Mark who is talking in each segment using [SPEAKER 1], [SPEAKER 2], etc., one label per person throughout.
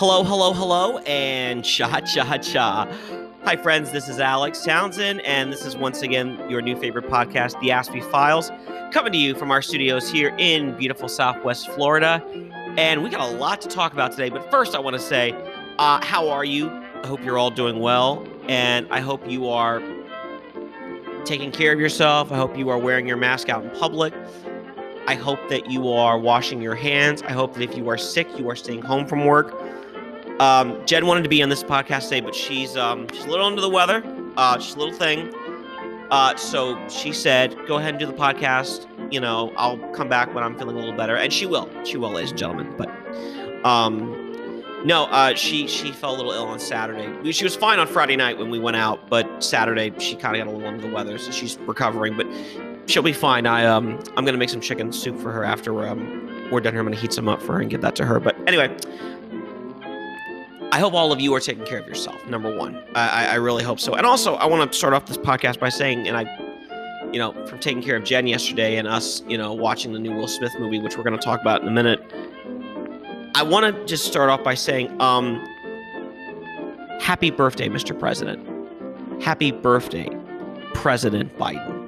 [SPEAKER 1] Hello, hello, hello, and cha cha cha. Hi, friends. This is Alex Townsend, and this is once again your new favorite podcast, The Aspie Files, coming to you from our studios here in beautiful Southwest Florida. And we got a lot to talk about today. But first, I want to say, uh, how are you? I hope you're all doing well, and I hope you are taking care of yourself. I hope you are wearing your mask out in public. I hope that you are washing your hands. I hope that if you are sick, you are staying home from work. Um, Jen wanted to be on this podcast today, but she's um, she's a little under the weather. Uh, she's a little thing. Uh, so she said, "Go ahead and do the podcast. You know, I'll come back when I'm feeling a little better." And she will. She will, ladies and gentlemen. But um, no, uh, she she fell a little ill on Saturday. She was fine on Friday night when we went out, but Saturday she kind of got a little under the weather, so she's recovering. But she'll be fine. I um I'm gonna make some chicken soup for her after um, we're done here. I'm gonna heat some up for her and give that to her. But anyway, I hope all of you are taking care of yourself. Number one, I, I really hope so. And also, I want to start off this podcast by saying, and I, you know, from taking care of Jen yesterday and us, you know, watching the new Will Smith movie, which we're going to talk about in a minute. I want to just start off by saying, um, happy birthday, Mr. President. Happy birthday, President Biden.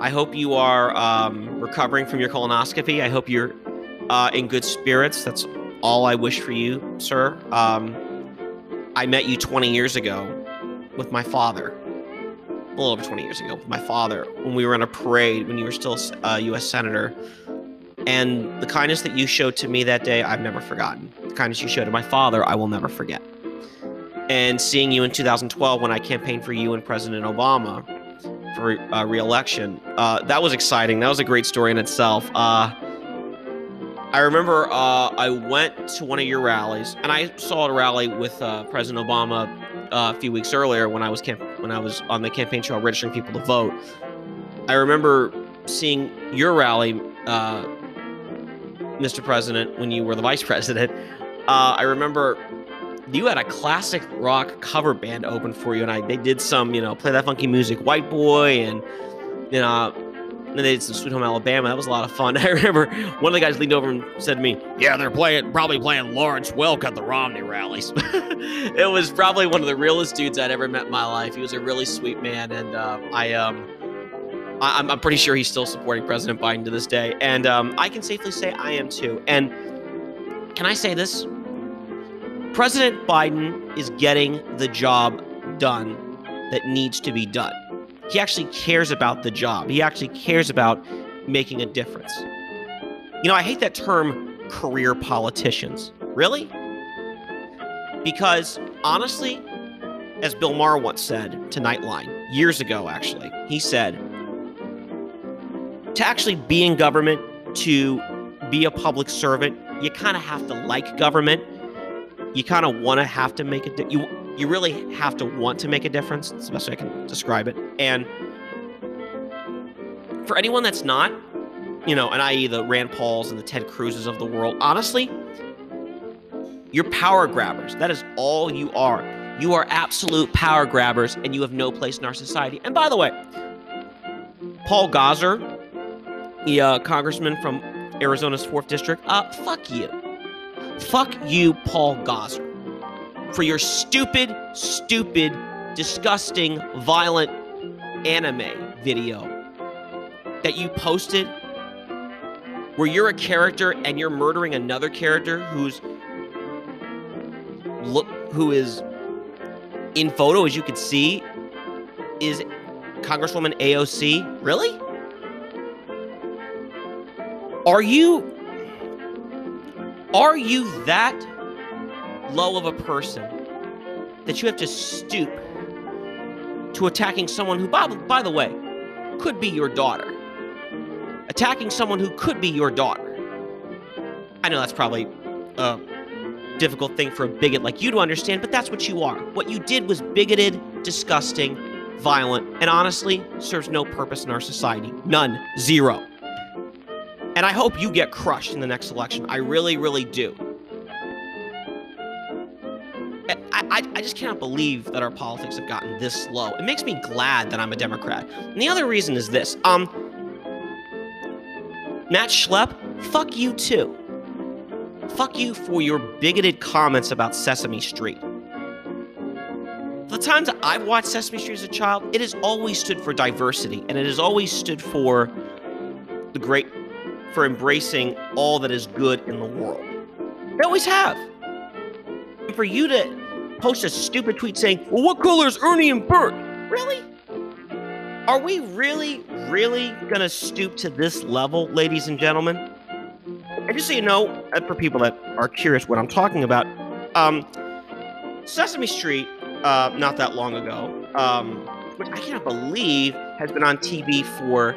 [SPEAKER 1] I hope you are um, recovering from your colonoscopy. I hope you're uh, in good spirits. That's all I wish for you, sir. Um, I met you 20 years ago with my father. A little over 20 years ago, with my father, when we were in a parade, when you were still a U.S. Senator. And the kindness that you showed to me that day, I've never forgotten. The kindness you showed to my father, I will never forget. And seeing you in 2012 when I campaigned for you and President Obama for uh, re-election, uh, that was exciting. That was a great story in itself. Uh, I remember uh, I went to one of your rallies, and I saw a rally with uh, President Obama uh, a few weeks earlier when I was camp- when I was on the campaign trail registering people to vote. I remember seeing your rally, uh, Mr. President, when you were the vice president. Uh, I remember you had a classic rock cover band open for you, and I they did some, you know, play that funky music, White Boy, and you know and they did some Sweet Home Alabama. That was a lot of fun. I remember one of the guys leaned over and said to me, "Yeah, they're playing, probably playing Lawrence Welk at the Romney rallies." it was probably one of the realest dudes I'd ever met in my life. He was a really sweet man, and uh, I um, I, am pretty sure he's still supporting President Biden to this day, and um, I can safely say I am too. And can I say this? President Biden is getting the job done that needs to be done he actually cares about the job. He actually cares about making a difference. You know, I hate that term career politicians. Really? Because honestly, as Bill Maher once said to Nightline, years ago actually, he said, to actually be in government, to be a public servant, you kind of have to like government. You kind of want to have to make a di- you you really have to want to make a difference. That's the best way I can describe it. And for anyone that's not, you know, and i.e. the Rand Pauls and the Ted Cruzes of the world, honestly, you're power grabbers. That is all you are. You are absolute power grabbers, and you have no place in our society. And by the way, Paul Gosar, the uh, congressman from Arizona's 4th District, uh, fuck you. Fuck you, Paul Gosar for your stupid, stupid, disgusting, violent anime video that you posted where you're a character and you're murdering another character who's look who is in photo as you can see is Congresswoman AOC. Really? Are you are you that low of a person that you have to stoop to attacking someone who, by, by the way, could be your daughter. Attacking someone who could be your daughter. I know that's probably a difficult thing for a bigot like you to understand, but that's what you are. What you did was bigoted, disgusting, violent, and honestly serves no purpose in our society. None. Zero. And I hope you get crushed in the next election. I really, really do. I, I just cannot believe that our politics have gotten this low. It makes me glad that I'm a Democrat. And the other reason is this. Um, Matt Schlapp, fuck you too. fuck you for your bigoted comments about Sesame Street. The times I've watched Sesame Street as a child, it has always stood for diversity and it has always stood for the great, for embracing all that is good in the world. They always have. And for you to post a stupid tweet saying, well, what color is Ernie and Bert? Really? Are we really, really going to stoop to this level, ladies and gentlemen? And just so you know, uh, for people that are curious what I'm talking about, um, Sesame Street, uh, not that long ago, um, which I cannot believe has been on TV for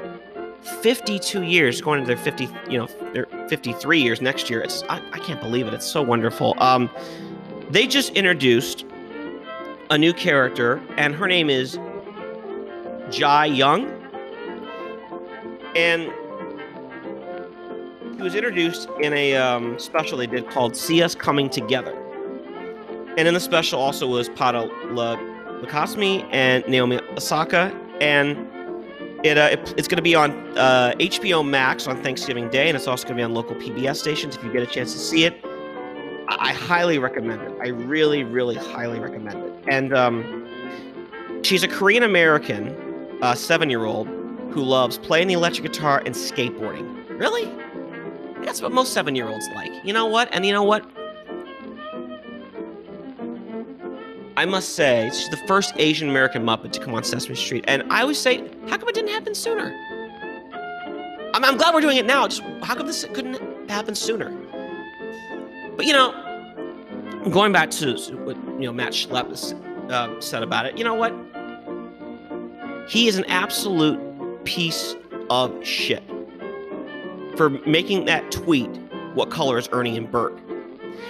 [SPEAKER 1] 52 years, going into their 50, you know, their 53 years next year. It's I, I can't believe it. It's so wonderful. Um, they just introduced a new character, and her name is Ji-Young, and she was introduced in a um, special they did called "See Us Coming Together," and in the special also was Padma Lakshmi and Naomi Osaka, and it, uh, it it's going to be on uh, HBO Max on Thanksgiving Day, and it's also going to be on local PBS stations if you get a chance to see it. I, highly recommend it. I really, really highly recommend it. And um, she's a Korean American uh, seven year old who loves playing the electric guitar and skateboarding. Really? That's what most seven year olds like. You know what? And you know what? I must say, she's the first Asian American Muppet to come on Sesame Street. And I always say, how come it didn't happen sooner? I'm, I'm glad we're doing it now. Just how come this couldn't happen sooner? But you know, going back to what you know Matt Schlapp uh, said about it, you know what? He is an absolute piece of shit for making that tweet. What color is Ernie and Bert?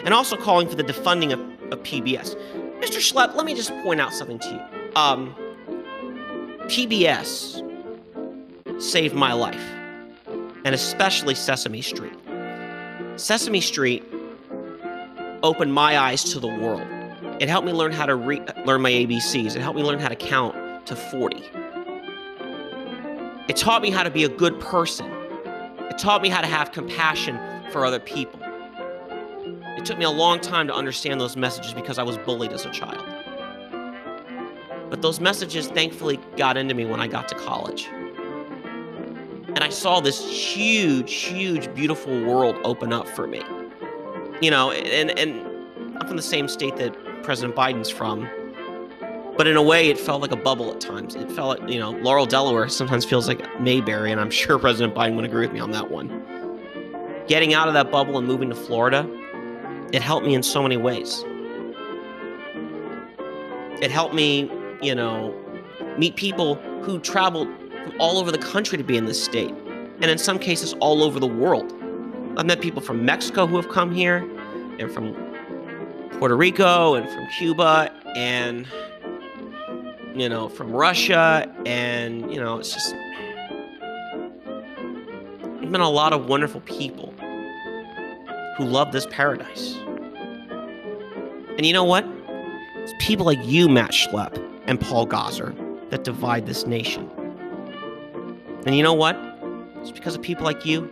[SPEAKER 1] And also calling for the defunding of, of PBS. Mr. Schlapp, let me just point out something to you. Um, PBS saved my life, and especially Sesame Street. Sesame Street opened my eyes to the world. It helped me learn how to re- learn my ABCs. It helped me learn how to count to 40. It taught me how to be a good person. It taught me how to have compassion for other people. It took me a long time to understand those messages because I was bullied as a child. But those messages thankfully got into me when I got to college. And I saw this huge, huge, beautiful world open up for me. You know, and, and I'm from the same state that President Biden's from. But in a way, it felt like a bubble at times. It felt you know, Laurel, Delaware sometimes feels like Mayberry, and I'm sure President Biden would agree with me on that one. Getting out of that bubble and moving to Florida, it helped me in so many ways. It helped me, you know, meet people who traveled from all over the country to be in this state, and in some cases, all over the world. I've met people from Mexico who have come here, and from Puerto Rico, and from Cuba, and you know, from Russia, and you know, it's just there's been a lot of wonderful people who love this paradise. And you know what? It's people like you, Matt Schlapp, and Paul Gosar that divide this nation. And you know what? It's because of people like you.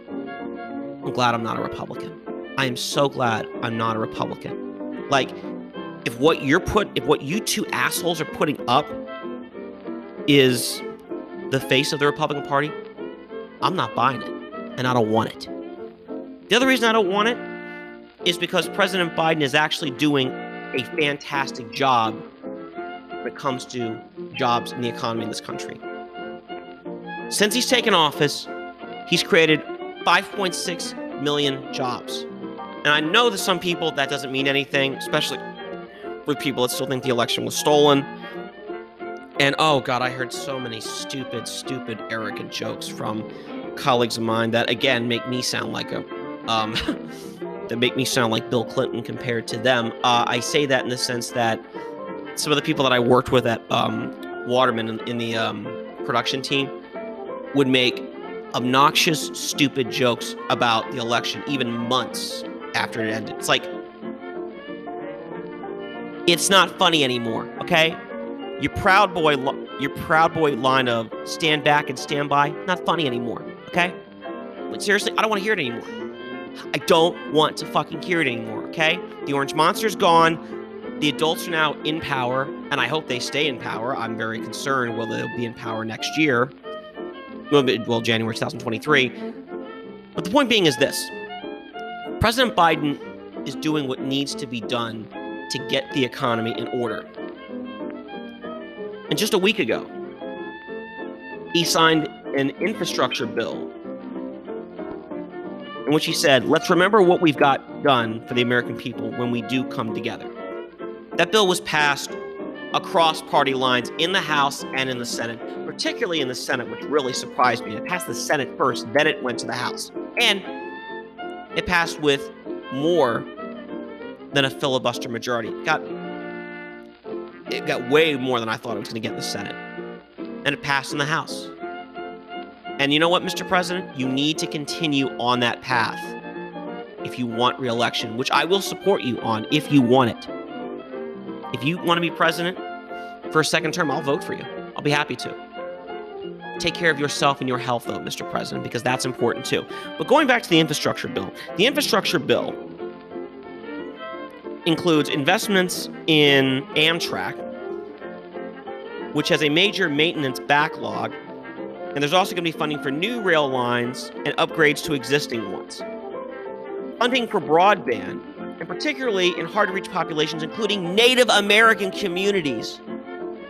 [SPEAKER 1] I'm glad I'm not a Republican. I am so glad I'm not a Republican. Like, if what you're put, if what you two assholes are putting up is the face of the Republican Party, I'm not buying it, and I don't want it. The other reason I don't want it is because President Biden is actually doing a fantastic job when it comes to jobs in the economy in this country. Since he's taken office, he's created 5.6 million jobs. And I know to some people that doesn't mean anything, especially with people that still think the election was stolen. And oh god, I heard so many stupid, stupid, arrogant jokes from colleagues of mine that again make me sound like a um, that make me sound like Bill Clinton compared to them. Uh, I say that in the sense that some of the people that I worked with at um, Waterman in, in the um, production team would make obnoxious, stupid jokes about the election even months after it ended. It's like, it's not funny anymore, okay? Your proud boy, your proud boy line of stand back and stand by, not funny anymore, okay? Like seriously, I don't want to hear it anymore. I don't want to fucking hear it anymore, okay? The Orange Monster's gone. The adults are now in power, and I hope they stay in power. I'm very concerned whether they'll be in power next year. Well, January 2023. But the point being is this President Biden is doing what needs to be done to get the economy in order. And just a week ago, he signed an infrastructure bill in which he said, let's remember what we've got done for the American people when we do come together. That bill was passed across party lines in the House and in the Senate, particularly in the Senate, which really surprised me. It passed the Senate first, then it went to the House. And it passed with more than a filibuster majority. It got it got way more than I thought it was going to get in the Senate. And it passed in the House. And you know what, Mr. President? You need to continue on that path if you want reelection, which I will support you on if you want it. If you want to be president for a second term, I'll vote for you. I'll be happy to. Take care of yourself and your health, though, Mr. President, because that's important too. But going back to the infrastructure bill, the infrastructure bill includes investments in Amtrak, which has a major maintenance backlog and there's also going to be funding for new rail lines and upgrades to existing ones. Funding for broadband, and particularly in hard to reach populations, including Native American communities,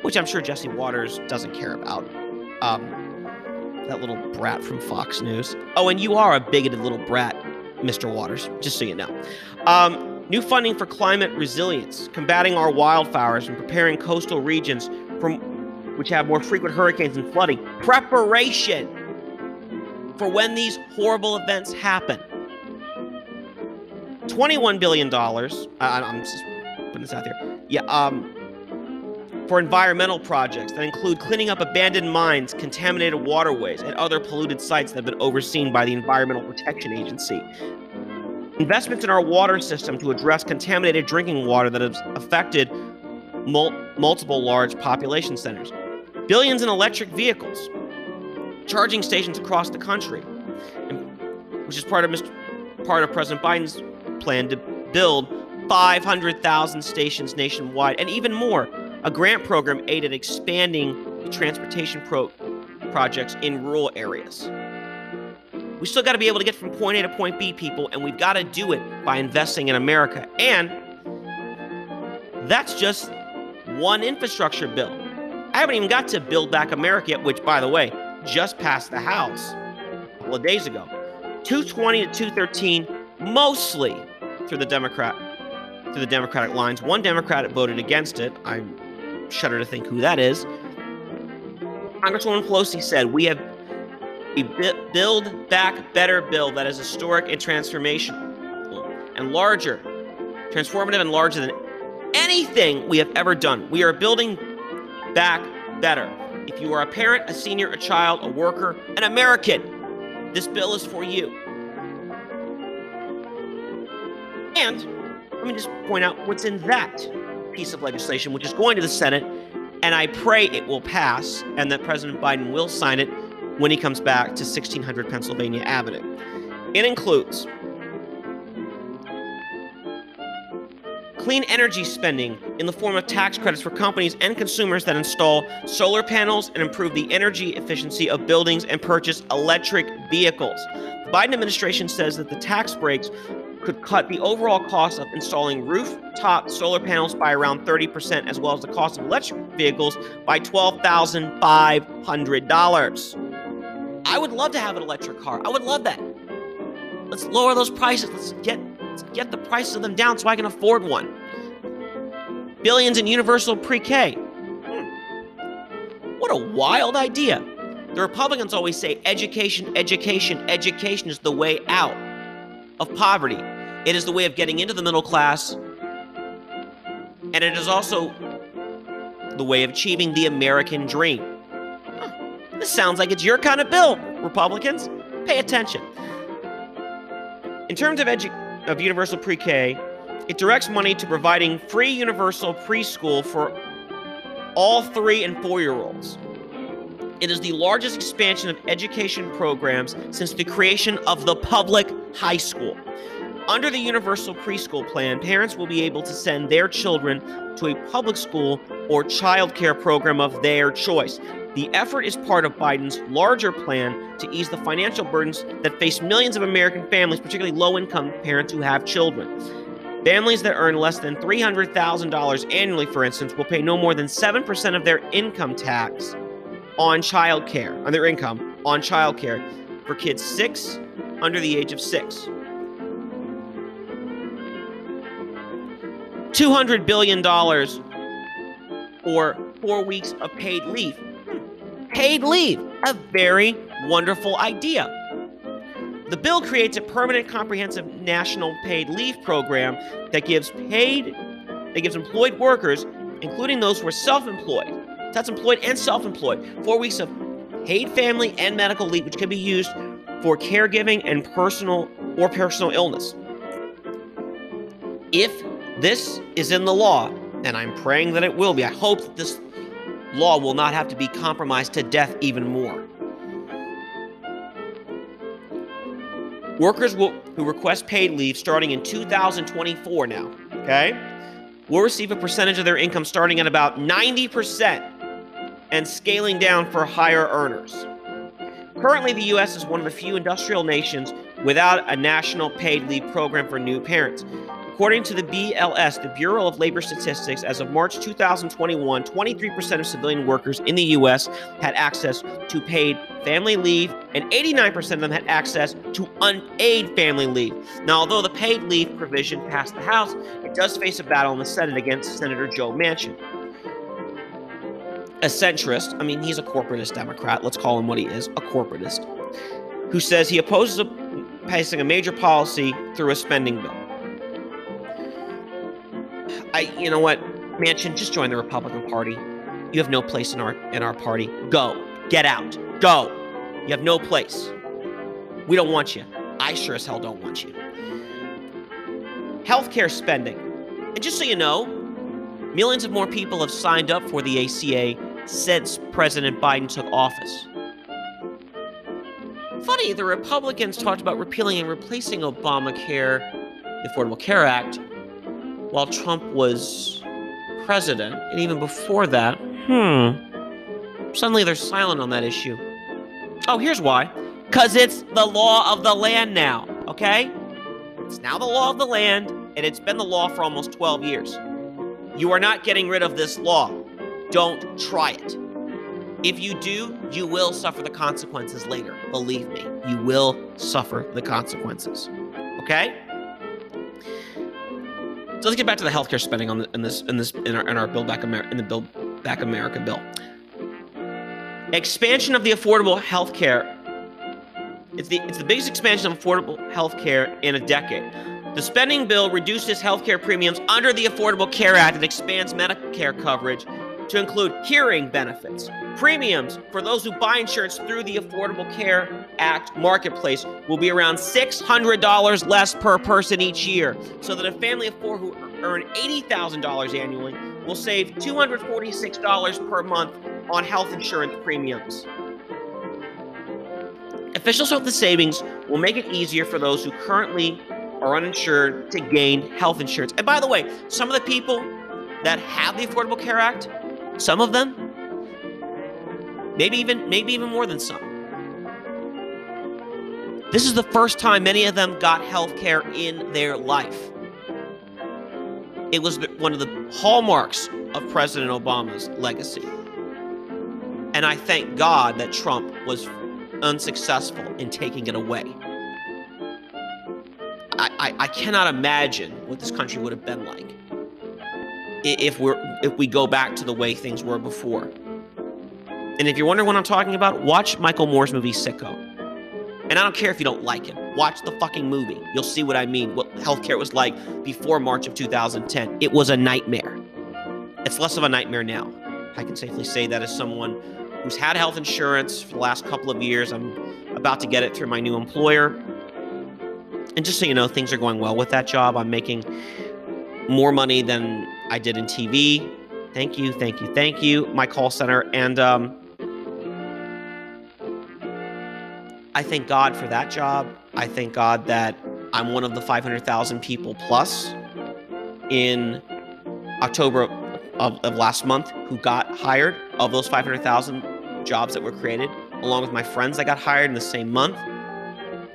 [SPEAKER 1] which I'm sure Jesse Watters doesn't care about. Um, that little brat from Fox News. Oh, and you are a bigoted little brat, Mr. Watters, just so you know. Um, new funding for climate resilience, combating our wildfires, and preparing coastal regions from which have more frequent hurricanes and flooding. Preparation for when these horrible events happen. $21 billion. I, am just putting this out there. Yeah, um, for environmental projects that include cleaning up abandoned mines, contaminated waterways, and other polluted sites that have been overseen by the Environmental Protection Agency. Investments in our water system to address contaminated drinking water that has affected mul- multiple large population centers billions in electric vehicles, charging stations across the country, which is part of Mr. part of President Biden's plan to build 500,000 stations nationwide, and even more. A grant program aimed at expanding transportation pro- projects in rural areas. We still got to be able to get from point A to point B, people, and we've got to do it by investing in America. And that's just one infrastructure bill. I haven't even got to Build Back America yet, which, by the way, just passed the House a couple of days ago. 220 to 213, mostly through the Democrat through the Democratic lines. One Democrat voted against it. I shudder to think who that is. Congresswoman Pelosi said, "We have a Build Back Better bill that is historic and transformational and larger, transformative and larger than anything we have ever done. We are building back better. If you are a parent, a senior, a child, a worker, an American, this bill is for you. And let me just point out what's in that piece of legislation, which is going to the Senate, and I pray it will pass and that President Biden will sign it when he comes back to 1600 Pennsylvania Avenue. It includes clean energy spending in the form of tax credits for companies and consumers that install solar panels and improve the energy efficiency of buildings and purchase electric vehicles. The Biden administration says that the tax breaks could cut the overall cost of installing rooftop solar panels by around 30%, as well as the cost of electric vehicles by $12,500. I would love to have an electric car. I would love that. Let's lower those prices. Let's get get the price of them down so I can afford one. Billions in universal pre K. Hmm. What a wild idea. The Republicans always say education, education, education is the way out of poverty. It is the way of getting into the middle class, and it is also the way of achieving the American dream. Huh. This sounds like it's your kind of bill, Republicans. Pay attention. In terms of education, of universal pre-K, it directs money to providing free universal preschool for all three and four year olds. It is the largest expansion of education programs since the creation of the public high school. Under the Universal Preschool Plan, parents will be able to send their children to a public school or child care program of their choice. The effort is part of Biden's larger plan to ease the financial burdens that face millions of American families, particularly low income parents who have children. Families that earn less than $300,000 annually, for instance, will pay no more than 7% of their income tax on child care, on their income on child care for kids six under the age of six. $200 billion for four weeks of paid leave. Paid leave, a very wonderful idea. The bill creates a permanent comprehensive national paid leave program that gives paid that gives employed workers, including those who are self-employed, that's employed and self-employed, four weeks of paid family and medical leave, which can be used for caregiving and personal or personal illness. If this is in the law, and I'm praying that it will be. I hope that this law will not have to be compromised to death even more. Workers will, who request paid leave starting in 2024 now, okay, will receive a percentage of their income starting at about 90% and scaling down for higher earners. Currently, the U.S. is one of the few industrial nations without a national paid leave program for new parents. According to the BLS, the Bureau of Labor Statistics, as of March 2021, 23% of civilian workers in the U.S. had access to paid family leave, and 89% of them had access to unpaid family leave. Now, although the paid leave provision passed the House, it does face a battle in the Senate against Senator Joe Manchin. A centrist, I mean, he's a corporatist Democrat, let's call him what he is a corporatist, who says he opposes a, passing a major policy through a spending bill. I, you know what, Manchin, just join the Republican Party. You have no place in our in our party. Go, get out, go. You have no place. We don't want you. I sure as hell don't want you. Healthcare spending, and just so you know, millions of more people have signed up for the ACA since President Biden took office. Funny, the Republicans talked about repealing and replacing Obamacare, the Affordable Care Act, while Trump was president, and even before that, hmm, suddenly they're silent on that issue. Oh, here's why. Because it's the law of the land now, okay? It's now the law of the land, and it's been the law for almost 12 years. You are not getting rid of this law. Don't try it. If you do, you will suffer the consequences later. Believe me, you will suffer the consequences. Okay? So let's get back to the healthcare spending on the, in this in this in our, in our Build Back America in the Build Back America bill. Expansion of the affordable healthcare. It's the it's the biggest expansion of affordable healthcare in a decade. The spending bill reduces healthcare premiums under the Affordable Care Act and expands Medicare coverage to include hearing benefits. Premiums for those who buy insurance through the Affordable Care Act marketplace will be around $600 less per person each year, so that a family of four who earn $80,000 annually will save $246 per month on health insurance premiums. Officials hope the savings will make it easier for those who currently are uninsured to gain health insurance. And by the way, some of the people that have the Affordable Care Act some of them, maybe even maybe even more than some. This is the first time many of them got health care in their life. It was one of the hallmarks of President Obama's legacy. And I thank God that Trump was unsuccessful in taking it away. I, I, cannot imagine what this country would have been like if we're if we go back to the way things were before. And if you're wondering what I'm talking about, watch Michael Moore's movie Sicko. And I don't care if you don't like him. Watch the fucking movie. You'll see what I mean. What healthcare was like before March of 2010. It was a nightmare. It's less of a nightmare now. I can safely say that as someone who's had health insurance for the last couple of years. I'm about to get it through my new employer. And just so you know, things are going well with that job. I'm making more money than I did in TV. Thank you, thank you, thank you, my call center. And um, I thank God for that job. I thank God that I'm one of the 500,000 people plus in October of, of last month who got hired of those 500,000 jobs that were created, along with my friends that got hired in the same month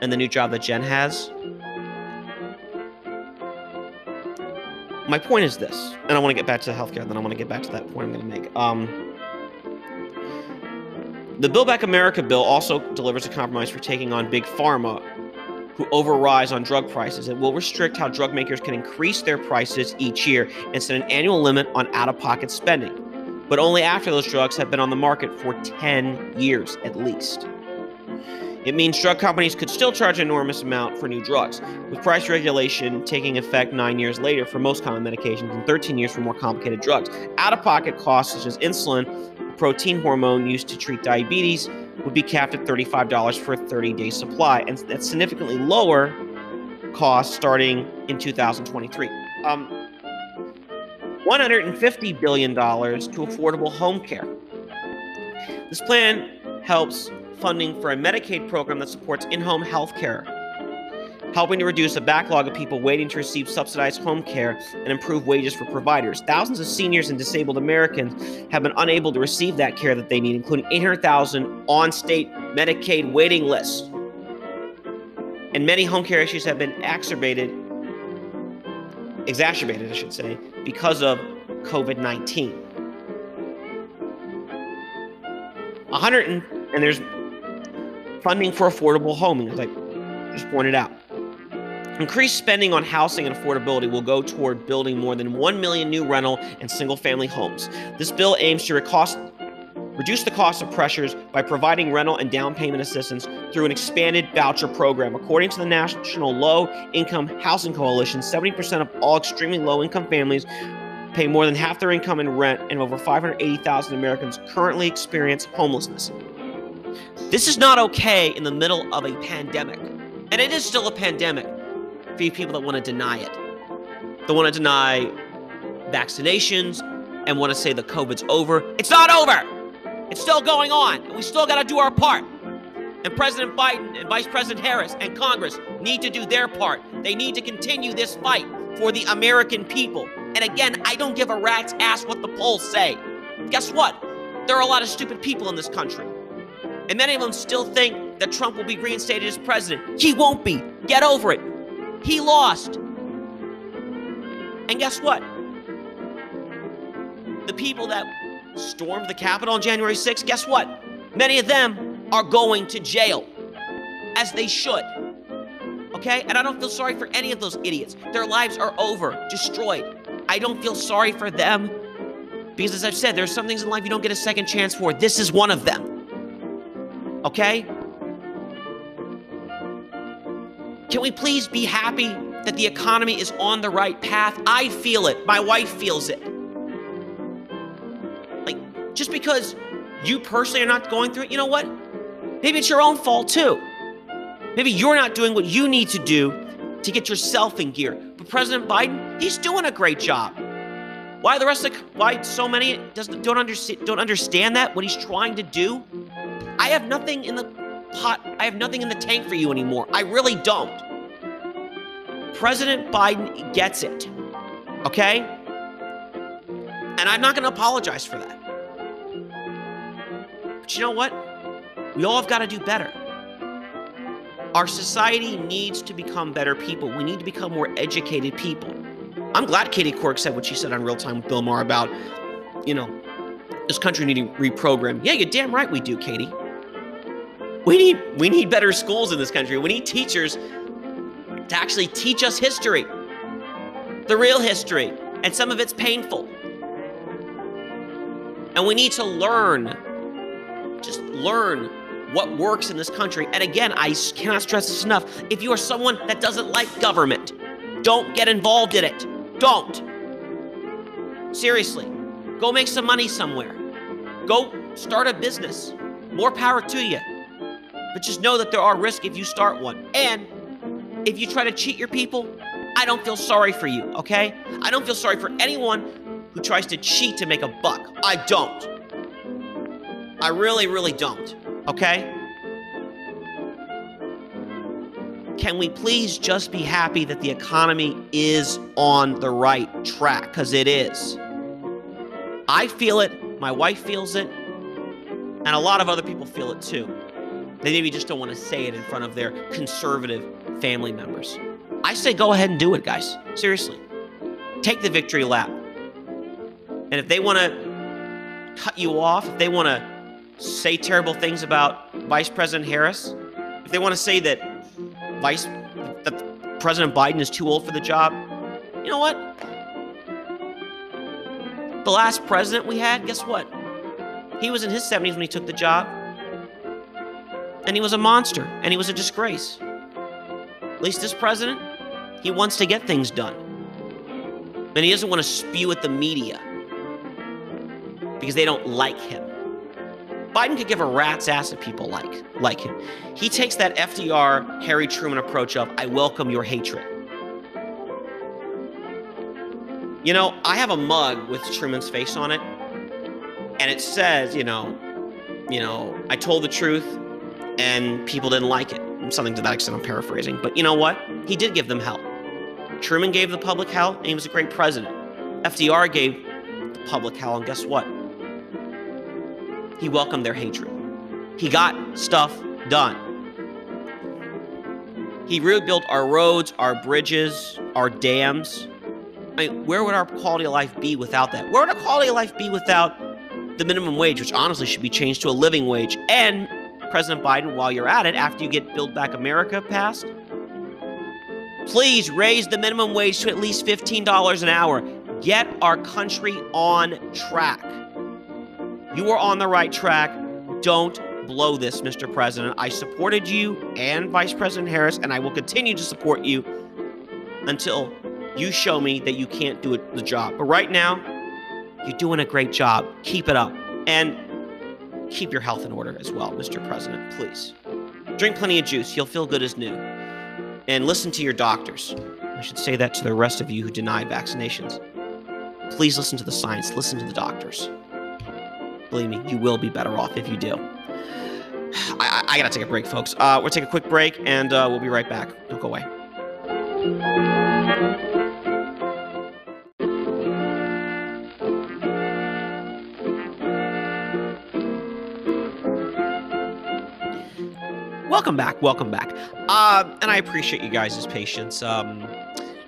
[SPEAKER 1] and the new job that Jen has. My point is this, and I want to get back to the healthcare, then I want to get back to that point I'm going to make. Um, the Build Back America bill also delivers a compromise for taking on big pharma who overrise on drug prices. It will restrict how drug makers can increase their prices each year and set an annual limit on out of pocket spending, but only after those drugs have been on the market for 10 years at least. It means drug companies could still charge an enormous amount for new drugs, with price regulation taking effect nine years later for most common medications and 13 years for more complicated drugs. Out of pocket costs such as insulin, protein hormone used to treat diabetes, would be capped at $35 for a 30 day supply, and that's significantly lower cost starting in 2023. Um, $150 billion to affordable home care. This plan helps funding for a Medicaid program that supports in home health care, helping to reduce the backlog of people waiting to receive subsidized home care and improve wages for providers. Thousands of seniors and disabled Americans have been unable to receive that care that they need, including 800,000 on state Medicaid waiting lists. And many home care issues have been exacerbated, exacerbated, I should say, because of COVID 19. 100 and, and there's funding for affordable housing, as I just pointed out. Increased spending on housing and affordability will go toward building more than 1 million new rental and single family homes. This bill aims to reduce the cost of pressures by providing rental and down payment assistance through an expanded voucher program. According to the National Low Income Housing Coalition, 70% of all extremely low income families pay more than half their income in rent, and over 580,000 Americans currently experience homelessness. This is not okay in the middle of a pandemic. And it is still a pandemic for you people that want to deny it. That want to deny vaccinations and want to say the COVID's over. It's not over! It's still going on, and we still got to do our part. And President Biden and Vice President Harris and Congress need to do their part. They need to continue this fight for the American people. And again, I don't give a rat's ass what the polls say. Guess what? There are a lot of stupid people in this country. And many of them still think that Trump will be reinstated as president. He won't be. Get over it. He lost. And guess what? The people that stormed the Capitol on January 6th, guess what? Many of them are going to jail, as they should. Okay? And I don't feel sorry for any of those idiots. Their lives are over, destroyed. I don't feel sorry for them because, as I've said, there's some things in life you don't get a second chance for. This is one of them. Okay? Can we please be happy that the economy is on the right path? I feel it. My wife feels it. Like, just because you personally are not going through it, you know what? Maybe it's your own fault too. Maybe you're not doing what you need to do to get yourself in gear. But President Biden, he's doing a great job. Why the rest of why so many doesn't don't understand don't understand that what he's trying to do? I have nothing in the pot. I have nothing in the tank for you anymore. I really don't. President Biden gets it. Okay? And I'm not going to apologize for that. But you know what? We all have got to do better. Our society needs to become better people. We need to become more educated people. I'm glad Katie Couric said what she said on Real Time with Bill Maher about, you know, this country needing reprogram. Yeah, you're damn right we do, Katie. We need we need better schools in this country. We need teachers to actually teach us history. The real history. And some of it's painful. And we need to learn just learn what works in this country. And again, I cannot stress this enough. If you are someone that doesn't like government, don't get involved in it. Don't. Seriously. Go make some money somewhere. Go start a business. More power to you. But just know that there are risks if you start one. And if you try to cheat your people, I don't feel sorry for you, okay? I don't feel sorry for anyone who tries to cheat to make a buck. I don't. I really, really don't, okay? can we please just be happy that the economy is on the right track? Because it is. I feel it, my wife feels it, and a lot of other people feel it too. They maybe just don't want to say it in front of their conservative family members. I say go ahead and do it, guys. Seriously. Take the victory lap. And if they want to cut you off, if they want to say terrible things about Vice President Harris, if they want to say that Vice that President Biden is too old for the job, you know what? The last president we had, guess what? He was in his 70s when he took the job. And he was a monster, and he was a disgrace. At least this president, he wants to get things done. And he doesn't want to spew at the media because they don't like him. Biden could give a rat's ass if people like like him. He takes that FDR Harry Truman approach of I welcome your hatred. You know, I have a mug with Truman's face on it, and it says, you know, you know, I told the truth, and people didn't like it. Something to that extent, I'm paraphrasing. But you know what? He did give them hell. Truman gave the public hell, and he was a great president. FDR gave the public hell, and guess what? He welcomed their hatred. He got stuff done. He rebuilt our roads, our bridges, our dams. I mean, where would our quality of life be without that? Where would our quality of life be without the minimum wage, which honestly should be changed to a living wage? And President Biden, while you're at it, after you get Build Back America passed, please raise the minimum wage to at least $15 an hour. Get our country on track. You are on the right track. Don't blow this, Mr. President. I supported you and Vice President Harris, and I will continue to support you until you show me that you can't do the job. But right now, you're doing a great job. Keep it up. And keep your health in order as well, Mr. President, please. Drink plenty of juice. You'll feel good as new. And listen to your doctors. I should say that to the rest of you who deny vaccinations. Please listen to the science, listen to the doctors. Believe me, you will be better off if you do. I, I, gotta take a break, folks. Uh, we'll take a quick break and uh, we'll be right back. Don't go away. Welcome back. Welcome back. Uh, and I appreciate you guys' patience um,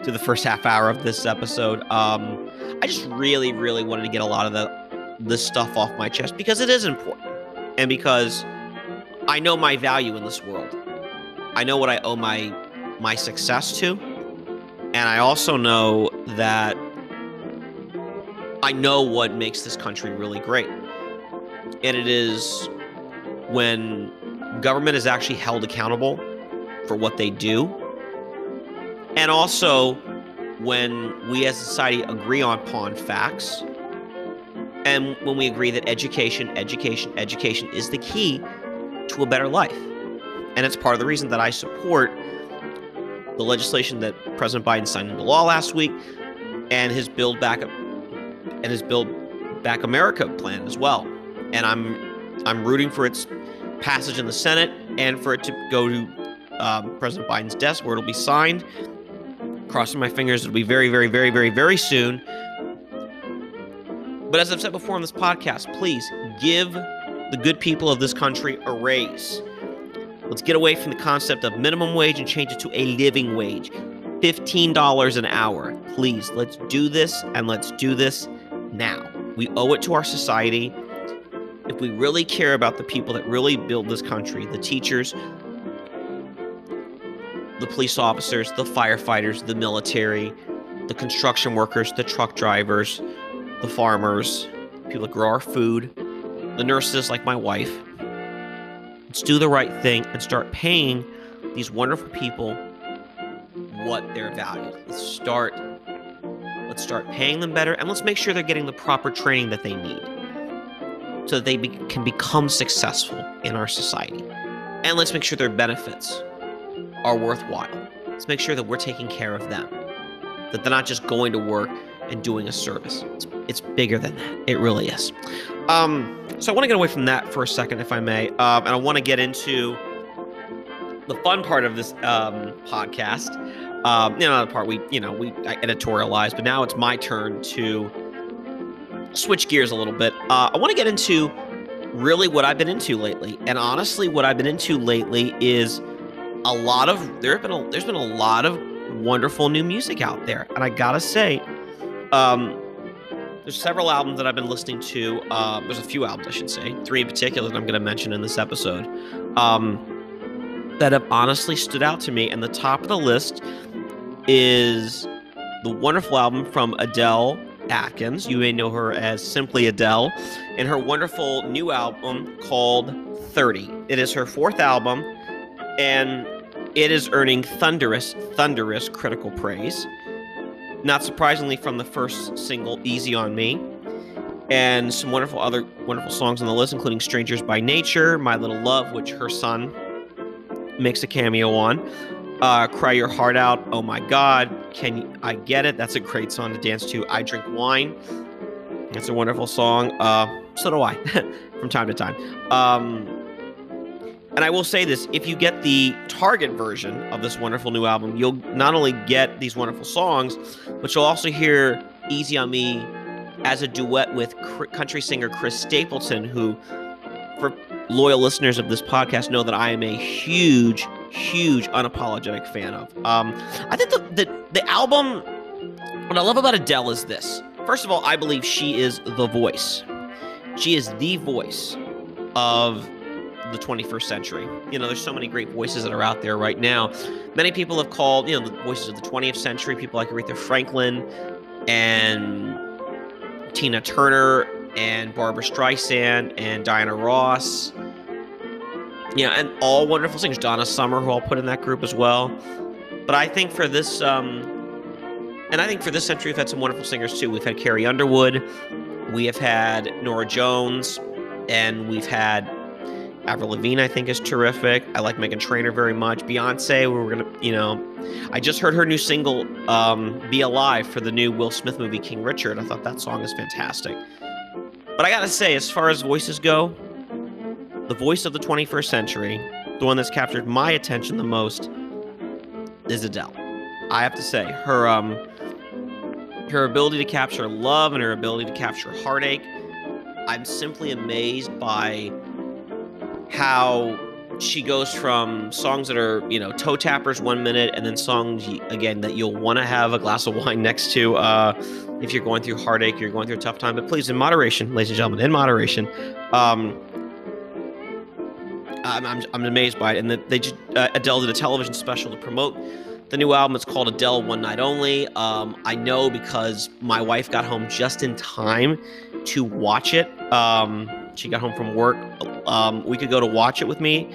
[SPEAKER 1] through the first half hour of this episode. Um, I just really, really wanted to get a lot of the this stuff off my chest because it is important, and because I know my value in this world. I know what I owe my my success to, and I also know that I know what makes this country really great. And it is when government is actually held accountable for what they do. And also when we as a society agree on upon facts and when we agree that education, education, education is the key to a better life. And it's part of the reason that I support the legislation that President Biden signed into law last week and his build back and his build back America plan as well. And I'm I'm rooting for its passage in the Senate and for it to go to um, President Biden's desk where it'll be signed. Crossing my fingers, it'll be very, very, very, very, very soon. But as I've said before on this podcast, please give the good people of this country a raise. Let's get away from the concept of minimum wage and change it to a living wage. $15 an hour. Please, let's do this and let's do this now. We owe it to our society if we really care about the people that really build this country, the teachers, the police officers, the firefighters, the military, the construction workers, the truck drivers, the farmers, people that grow our food, the nurses like my wife. Let's do the right thing and start paying these wonderful people what they're valued. Let's start let's start paying them better and let's make sure they're getting the proper training that they need so that they be- can become successful in our society. And let's make sure their benefits are worthwhile. Let's make sure that we're taking care of them, that they're not just going to work and doing a service. It's, it's bigger than that. It really is. Um, so I want to get away from that for a second, if I may, um, and I want to get into the fun part of this um, podcast. Um, you know, the part we, you know, we editorialize, but now it's my turn to switch gears a little bit. Uh, I want to get into really what I've been into lately, and honestly, what I've been into lately is a lot of there have been a, there's been a lot of wonderful new music out there, and I gotta say, um, there's several albums that I've been listening to. Uh, there's a few albums, I should say, three in particular that I'm going to mention in this episode, um, that have honestly stood out to me. And the top of the list is the wonderful album from Adele Adkins. You may know her as simply Adele, and her wonderful new album called 30. It is her fourth album, and it is earning thunderous, thunderous critical praise. Not surprisingly, from the first single, Easy on Me, and some wonderful other wonderful songs on the list, including Strangers by Nature, My Little Love, which her son makes a cameo on. Uh, Cry Your Heart Out, Oh My God, Can I Get It? That's a great song to dance to. I Drink Wine, it's a wonderful song. Uh, so do I, from time to time. Um, and I will say this if you get the Target version of this wonderful new album, you'll not only get these wonderful songs, but you'll also hear Easy on Me as a duet with country singer Chris Stapleton, who, for loyal listeners of this podcast, know that I am a huge, huge, unapologetic fan of. Um, I think the, the, the album, what I love about Adele is this. First of all, I believe she is the voice. She is the voice of the 21st century. You know, there's so many great voices that are out there right now. Many people have called, you know, the voices of the 20th century, people like Aretha Franklin and Tina Turner and Barbra Streisand and Diana Ross. Yeah, and all wonderful singers. Donna Summer, who I'll put in that group as well. But I think for this, um, and I think for this century, we've had some wonderful singers too. We've had Carrie Underwood, we have had Norah Jones, and we've had Avril Lavigne, I think, is terrific. I like Meghan Trainor very much. Beyonce, we were gonna, you know, I just heard her new single, um, "Be Alive" for the new Will Smith movie King Richard. I thought that song is fantastic. But I gotta say, as far as voices go, the voice of the 21st century, the one that's captured my attention the most, is Adele. I have to say, her um, her ability to capture love and her ability to capture heartache. I'm simply amazed by how she goes from songs that are you know toe tappers one minute and then songs again that you'll want to have a glass of wine next to uh, if you're going through heartache you're going through a tough time but please in moderation ladies and gentlemen in moderation um, I'm, I'm, I'm amazed by it and that they just uh, adele did a television special to promote the new album it's called adele one night only um, i know because my wife got home just in time to watch it um, she got home from work um, we could go to watch it with me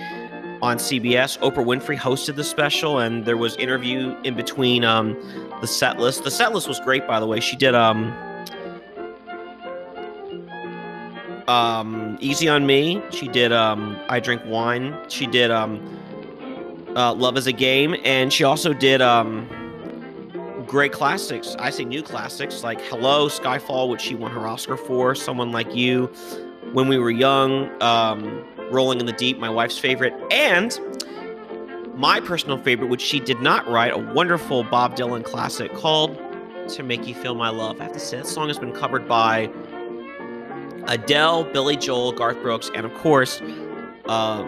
[SPEAKER 1] on CBS. Oprah Winfrey hosted the special, and there was interview in between um, the set list. The set list was great, by the way. She did um, um, Easy on Me. She did um, I Drink Wine. She did um, uh, Love is a Game, and she also did um, great classics. I say new classics like Hello, Skyfall, which she won her Oscar for. Someone Like You when we were young, um, Rolling in the Deep, my wife's favorite, and my personal favorite, which she did not write, a wonderful Bob Dylan classic called To Make You Feel My Love. I have to say, that song has been covered by Adele, Billy Joel, Garth Brooks, and of course, uh,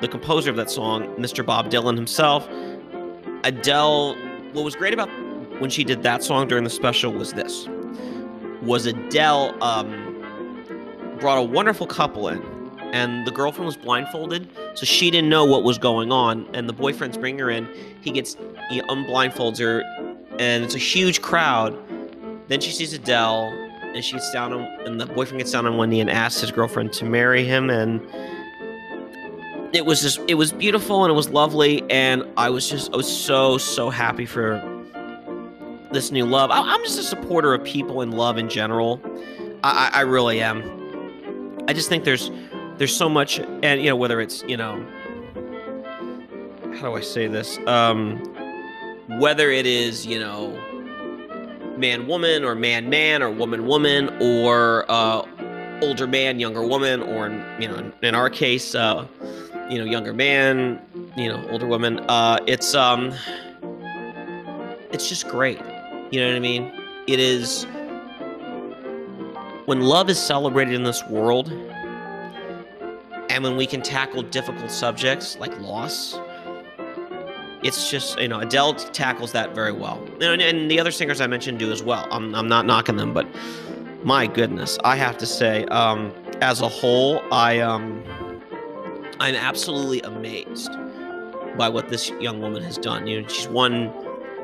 [SPEAKER 1] the composer of that song, Mr. Bob Dylan himself. Adele, what was great about when she did that song during the special was this was Adele um, brought a wonderful couple in, and the girlfriend was blindfolded, so she didn't know what was going on. And the boyfriend's bringing her in. He gets he unblindfolds her, and it's a huge crowd. Then she sees Adele, and she gets down on, and the boyfriend gets down on one knee and asks his girlfriend to marry him, and it was just it was beautiful and it was lovely, and I was just I was so so happy for this new love. I, am just a supporter of people and love in general. I, I really am. I just think there's there's so much, and you know whether it's you know how do I say this, um, whether it is you know man woman or man man or woman woman or uh, older man younger woman or you know in our case uh, you know younger man you know, older woman Uh, it's um, it's just great. You know what I mean? It is when love is celebrated in this world, and when we can tackle difficult subjects like loss. It's just you know Adele tackles that very well, and, and the other singers I mentioned do as well. I'm, I'm not knocking them, but my goodness, I have to say, um, as a whole, I um, I'm absolutely amazed by what this young woman has done. You know, she's won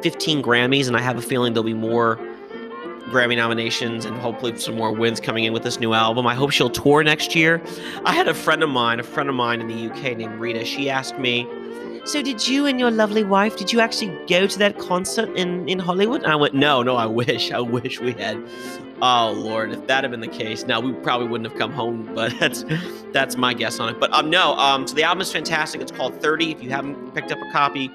[SPEAKER 1] 15 Grammys, and I have a feeling there'll be more Grammy nominations and hopefully some more wins coming in with this new album. I hope she'll tour next year. I had a friend of mine, a friend of mine in the UK named Rita. She asked me so did you and your lovely wife did you actually go to that concert in in hollywood? I went no no i wish i wish we had. Oh lord if that had been the case now we probably wouldn't have come home but that's that's my guess on it. But um no um so the album is fantastic. It's called 30 if you haven't picked up a copy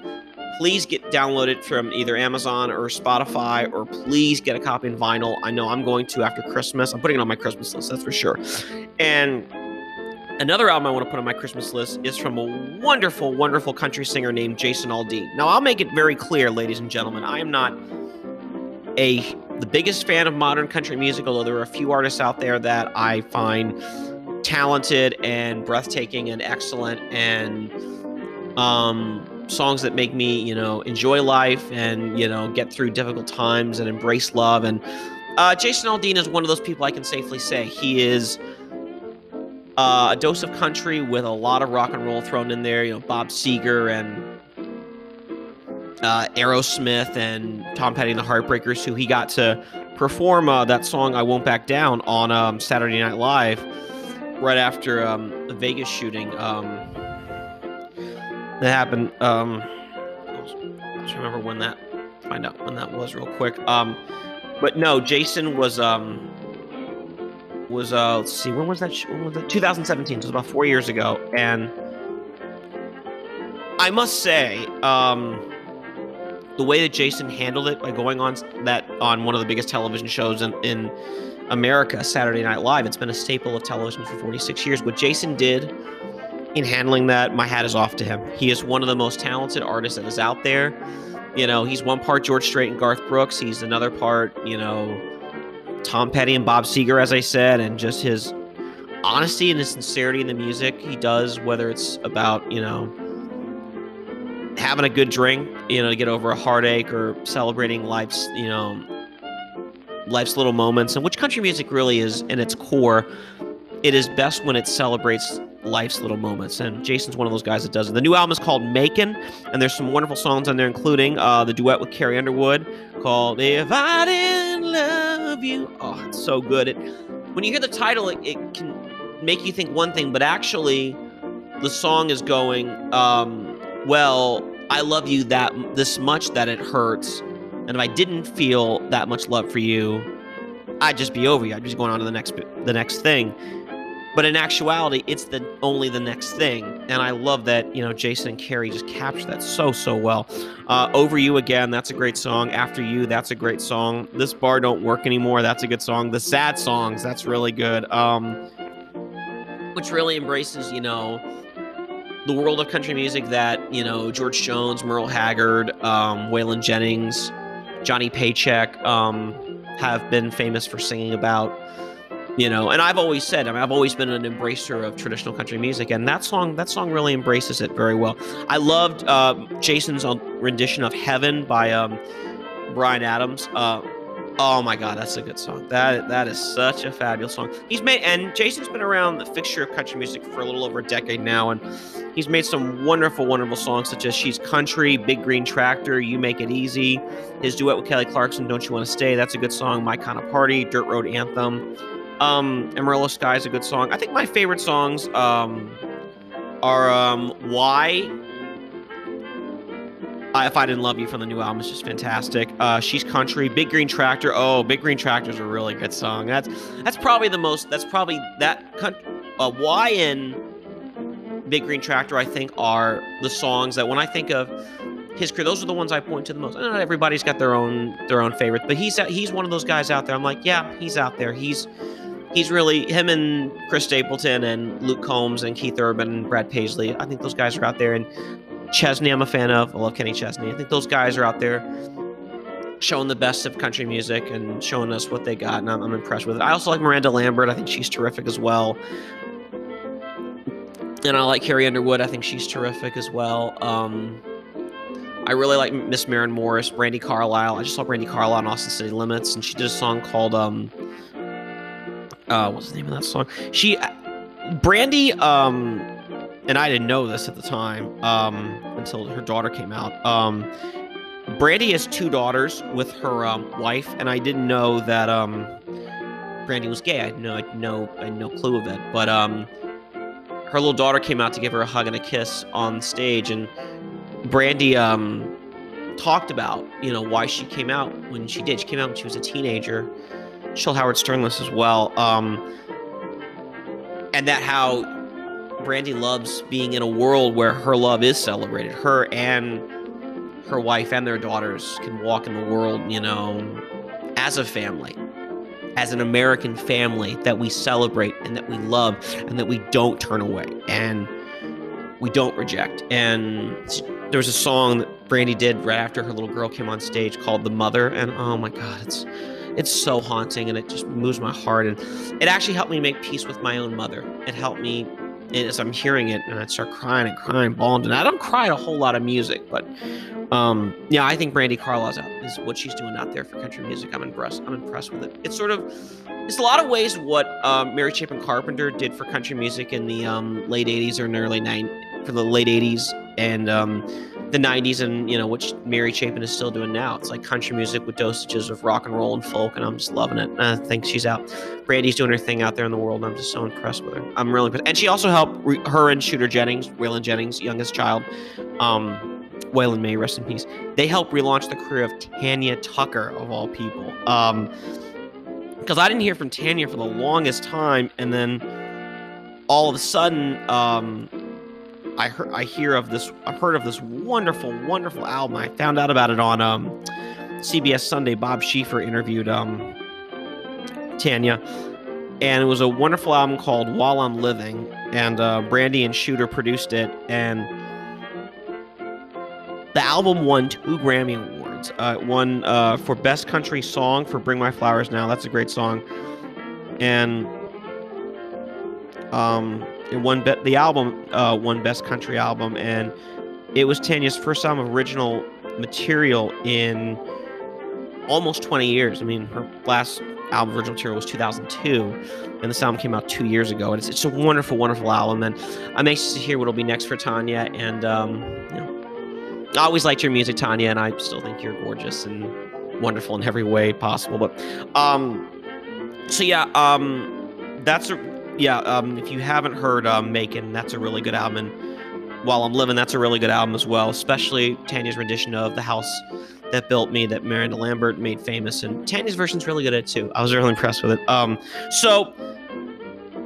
[SPEAKER 1] please get downloaded from either amazon or spotify or please get a copy in vinyl. I know i'm going to after christmas. I'm putting it on my christmas list that's for sure. And Another album I want to put on my Christmas list is from a wonderful, wonderful country singer named Jason Aldean. Now, I'll make it very clear, ladies and gentlemen, I am not a the biggest fan of modern country music, although there are a few artists out there that I find talented and breathtaking and excellent and um, songs that make me, you know, enjoy life and, you know, get through difficult times and embrace love. And uh, Jason Aldean is one of those people I can safely say he is uh, a dose of country with a lot of rock and roll thrown in there. You know, Bob Seger and uh, Aerosmith and Tom Petty and the Heartbreakers, who he got to perform uh, that song "I Won't Back Down" on um, Saturday Night Live right after um, the Vegas shooting. Um, that happened. Um, let's remember when that. Find out when that was real quick. Um, but no, Jason was um was uh let's see when was that when was that? 2017 so it was about four years ago and i must say um the way that jason handled it by going on that on one of the biggest television shows in, in america saturday night live it's been a staple of television for 46 years. What jason did in handling that my hat is off to him. He is one of the most talented artists that is out there. You know he's one part george strait and garth brooks. He's another part you know Tom Petty and Bob Seger, as I said, and just his honesty and his sincerity in the music he does, whether it's about, you know, having a good drink, you know, to get over a heartache or celebrating life's, you know, life's little moments, and which country music really is in its core. It is best when it celebrates life's little moments. And Jason's one of those guys that does it. The new album is called Macon, and there's some wonderful songs on there, including uh, the duet with Carrie Underwood called If I Didn't Love You. Oh, it's so good. It, when you hear the title, it, it can make you think one thing, but actually, the song is going, um, well, I love you that this much that it hurts. And if I didn't feel that much love for you, I'd just be over you. I'd just going on to the next the next thing. But in actuality, it's the only the next thing, and I love that you know Jason and Carrie just capture that so so well. Uh, Over you again, that's a great song. After you, that's a great song. This bar don't work anymore, that's a good song. The sad songs, that's really good. Um, which really embraces you know the world of country music that you know George Jones, Merle Haggard, um, Waylon Jennings, Johnny Paycheck um, have been famous for singing about you know and i've always said I mean, i've always been an embracer of traditional country music and that song that song really embraces it very well. I loved uh, jason's rendition of heaven by um, bryan adams. Uh, oh my god that's a good song. That that is such a fabulous song. He's made and jason's been around the fixture of country music for a little over a decade now and he's made some wonderful wonderful songs such as she's country big green tractor you make it easy his duet with kelly clarkson don't you want to stay? That's a good song. My kind of party dirt road anthem um, Amarillo Sky is a good song. I think my favorite songs um, are um, Why. Uh, if I Didn't Love You from the new album is just fantastic. Uh, She's Country, Big Green Tractor. Oh, Big Green Tractor is a really good song. That's that's probably the most. That's probably that. Uh, Why and Big Green Tractor, I think, are the songs that when I think of his career, those are the ones I point to the most. Everybody's got their own their own favorite, but he's he's one of those guys out there. I'm like, yeah, he's out there. He's he's really him and Chris Stapleton and Luke Combs and Keith Urban and Brad Paisley. I think those guys are out there, and Chesney, I'm a fan of. I love Kenny Chesney. I think those guys are out there showing the best of country music and showing us what they got, and I'm, I'm impressed with it. I also like Miranda Lambert. I think she's terrific as well. And I like Carrie Underwood. I think she's terrific as well. Um, I really like Miss Maren Morris, Brandi Carlile. I just saw Brandi Carlile on Austin City Limits, and she did a song called um, uh, what's the name of that song? She, Brandi, um, and I didn't know this at the time um, until her daughter came out. Um, Brandi has two daughters with her um, wife, and I didn't know that um, Brandi was gay. I had no, I had no, I had no clue of it. But um, her little daughter came out to give her a hug and a kiss on stage, and Brandi um, talked about, you know, why she came out when she did. She came out when she was a teenager. She Howard Sternless as well, um, and that how Brandi loves being in a world where her love is celebrated. Her and her wife and their daughters can walk in the world, you know, as a family, as an American family that we celebrate and that we love and that we don't turn away and we don't reject. And there was a song that Brandi did right after her little girl came on stage called "The Mother," and oh my God, it's it's so haunting and it just moves my heart and it actually helped me make peace with my own mother. It helped me as I'm hearing it and I start crying and crying, bawling. And I don't cry a whole lot of music, but um, yeah, I think Brandi Carlile's out is what she's doing out there for country music. I'm impressed. I'm impressed with it. It's sort of it's a lot of ways what um, Mary Chapin Carpenter did for country music in the um, late '80s or in the early '90s, for the late '80s and um, the 90s and you know which mary chapin is still doing now. It's like country music with dosages of rock and roll and folk and i'm just loving it. I think she's out brandi's doing her thing out there in the world and i'm just so impressed with her. I'm really impressed. And she also helped re- her and shooter jennings waylon jennings youngest child um waylon may rest in peace. They helped relaunch the career of tanya tucker of all people. Um because i didn't hear from tanya for the longest time and then all of a sudden um I heard I hear of this I heard of this wonderful wonderful album. I found out about it on um, CBS Sunday. Bob Schieffer interviewed um, Tanya, and it was a wonderful album called While I'm Living. And uh, Brandi and Shooter produced it, and the album won two Grammy awards. Uh, won uh, for Best Country Song for "Bring My Flowers Now." That's a great song, and um, it won be- the album uh, won Best Country Album, and it was Tanya's first time of original material in almost 20 years. I mean, her last album original material was 2002, and this album came out two years ago. And it's, it's a wonderful, wonderful album, and I'm anxious to hear what'll be next for Tanya. And um, you know, I always liked your music, Tanya, and I still think you're gorgeous and wonderful in every way possible. But um, so yeah, um, that's a yeah, um, if you haven't heard um, Macon, that's a really good album. And While I'm Living, that's a really good album as well, especially Tanya's rendition of The House That Built Me that Miranda Lambert made famous. And Tanya's version's really good at it too. I was really impressed with it. Um, so,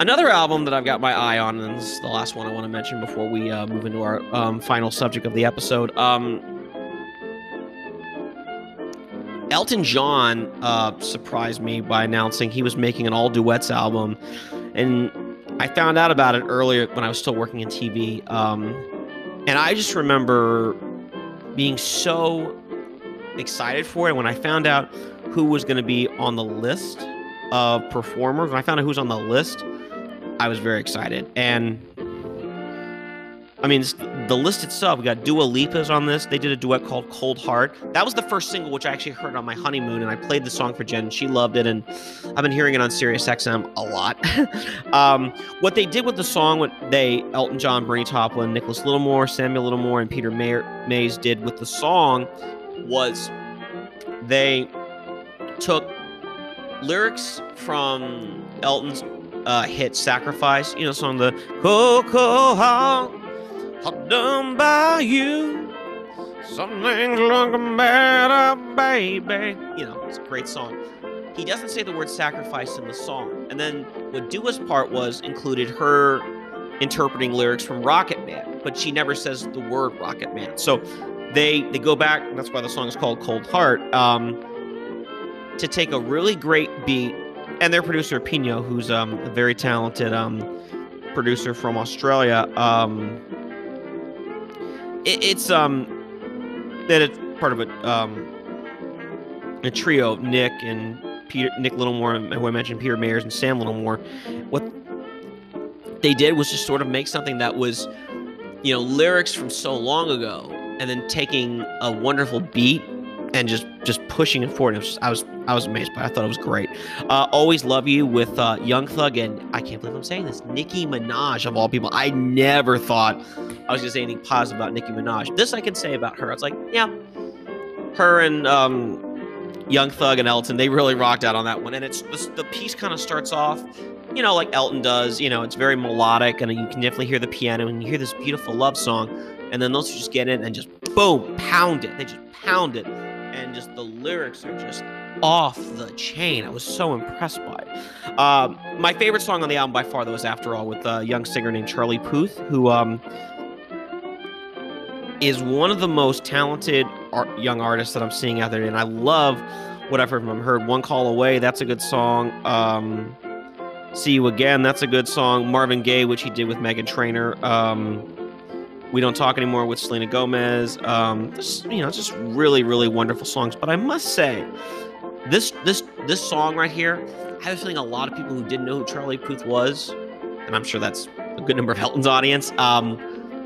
[SPEAKER 1] another album that I've got my eye on, and this is the last one I want to mention before we uh, move into our um, final subject of the episode. Um, Elton John uh, surprised me by announcing he was making an all duets album and I found out about it earlier when I was still working in TV. Um, and I just remember being so excited for it. When I found out who was going to be on the list of performers, when I found out who was on the list, I was very excited. And I mean, the list itself, we got Dua Lipa's on this. They did a duet called Cold Heart. That was the first single which I actually heard on my honeymoon, and I played the song for Jen. She loved it, and I've been hearing it on Sirius XM a lot. um, what they did with the song, what they, Elton John, Bernie Taupin, Nicholas Littlemore, Samuel Littlemore, and Peter Mayer, Mayes did with the song was they took lyrics from Elton's uh, hit Sacrifice, you know, song the Coco done by you. Something's looking better, baby. You know, it's a great song. He doesn't say the word sacrifice in the song. And then what Dua's part was included her interpreting lyrics from Rocket Man, but she never says the word Rocket Man. So they they go back, and that's why the song is called Cold Heart, um, to take a really great beat. And their producer Pnau, who's um, a very talented um, producer from Australia, um, it, it's um that it's part of a um a trio Nick and Peter Nick Littlemore who I mentioned Peter Mayers and Sam Littlemore. What they did was just sort of make something that was you know lyrics from so long ago and then taking a wonderful beat and just just pushing it forward. It was I was I was amazed by. it. I thought it was great. Uh, Always love you with uh, Young Thug and I can't believe I'm saying this. Nicki Minaj of all people. I never thought I was gonna say anything positive about Nicki Minaj. This I can say about her. It's like yeah, her and um, Young Thug and Elton they really rocked out on that one. And it's the, the piece kind of starts off. You know, like Elton does, you know, it's very melodic and you can definitely hear the piano and you hear this beautiful love song. And then those just get in and just boom, pound it. They just pound it and just the lyrics are just off the chain. I was so impressed by it. Um, my favorite song on the album by far, though, is After All with a young singer named Charlie Puth, who um, is one of the most talented art- young artists that I'm seeing out there. And I love what I've heard from him. Heard One Call Away, that's a good song. Um, See You Again, that's a good song. Marvin Gaye, which he did with Meghan Trainor. Um, we Don't Talk Anymore with Selena Gomez. Um, you know, just really, really wonderful songs. But I must say, this this this song right here, I have a feeling a lot of people who didn't know who Charlie Puth was, and I'm sure that's a good number of Elton's audience. Um,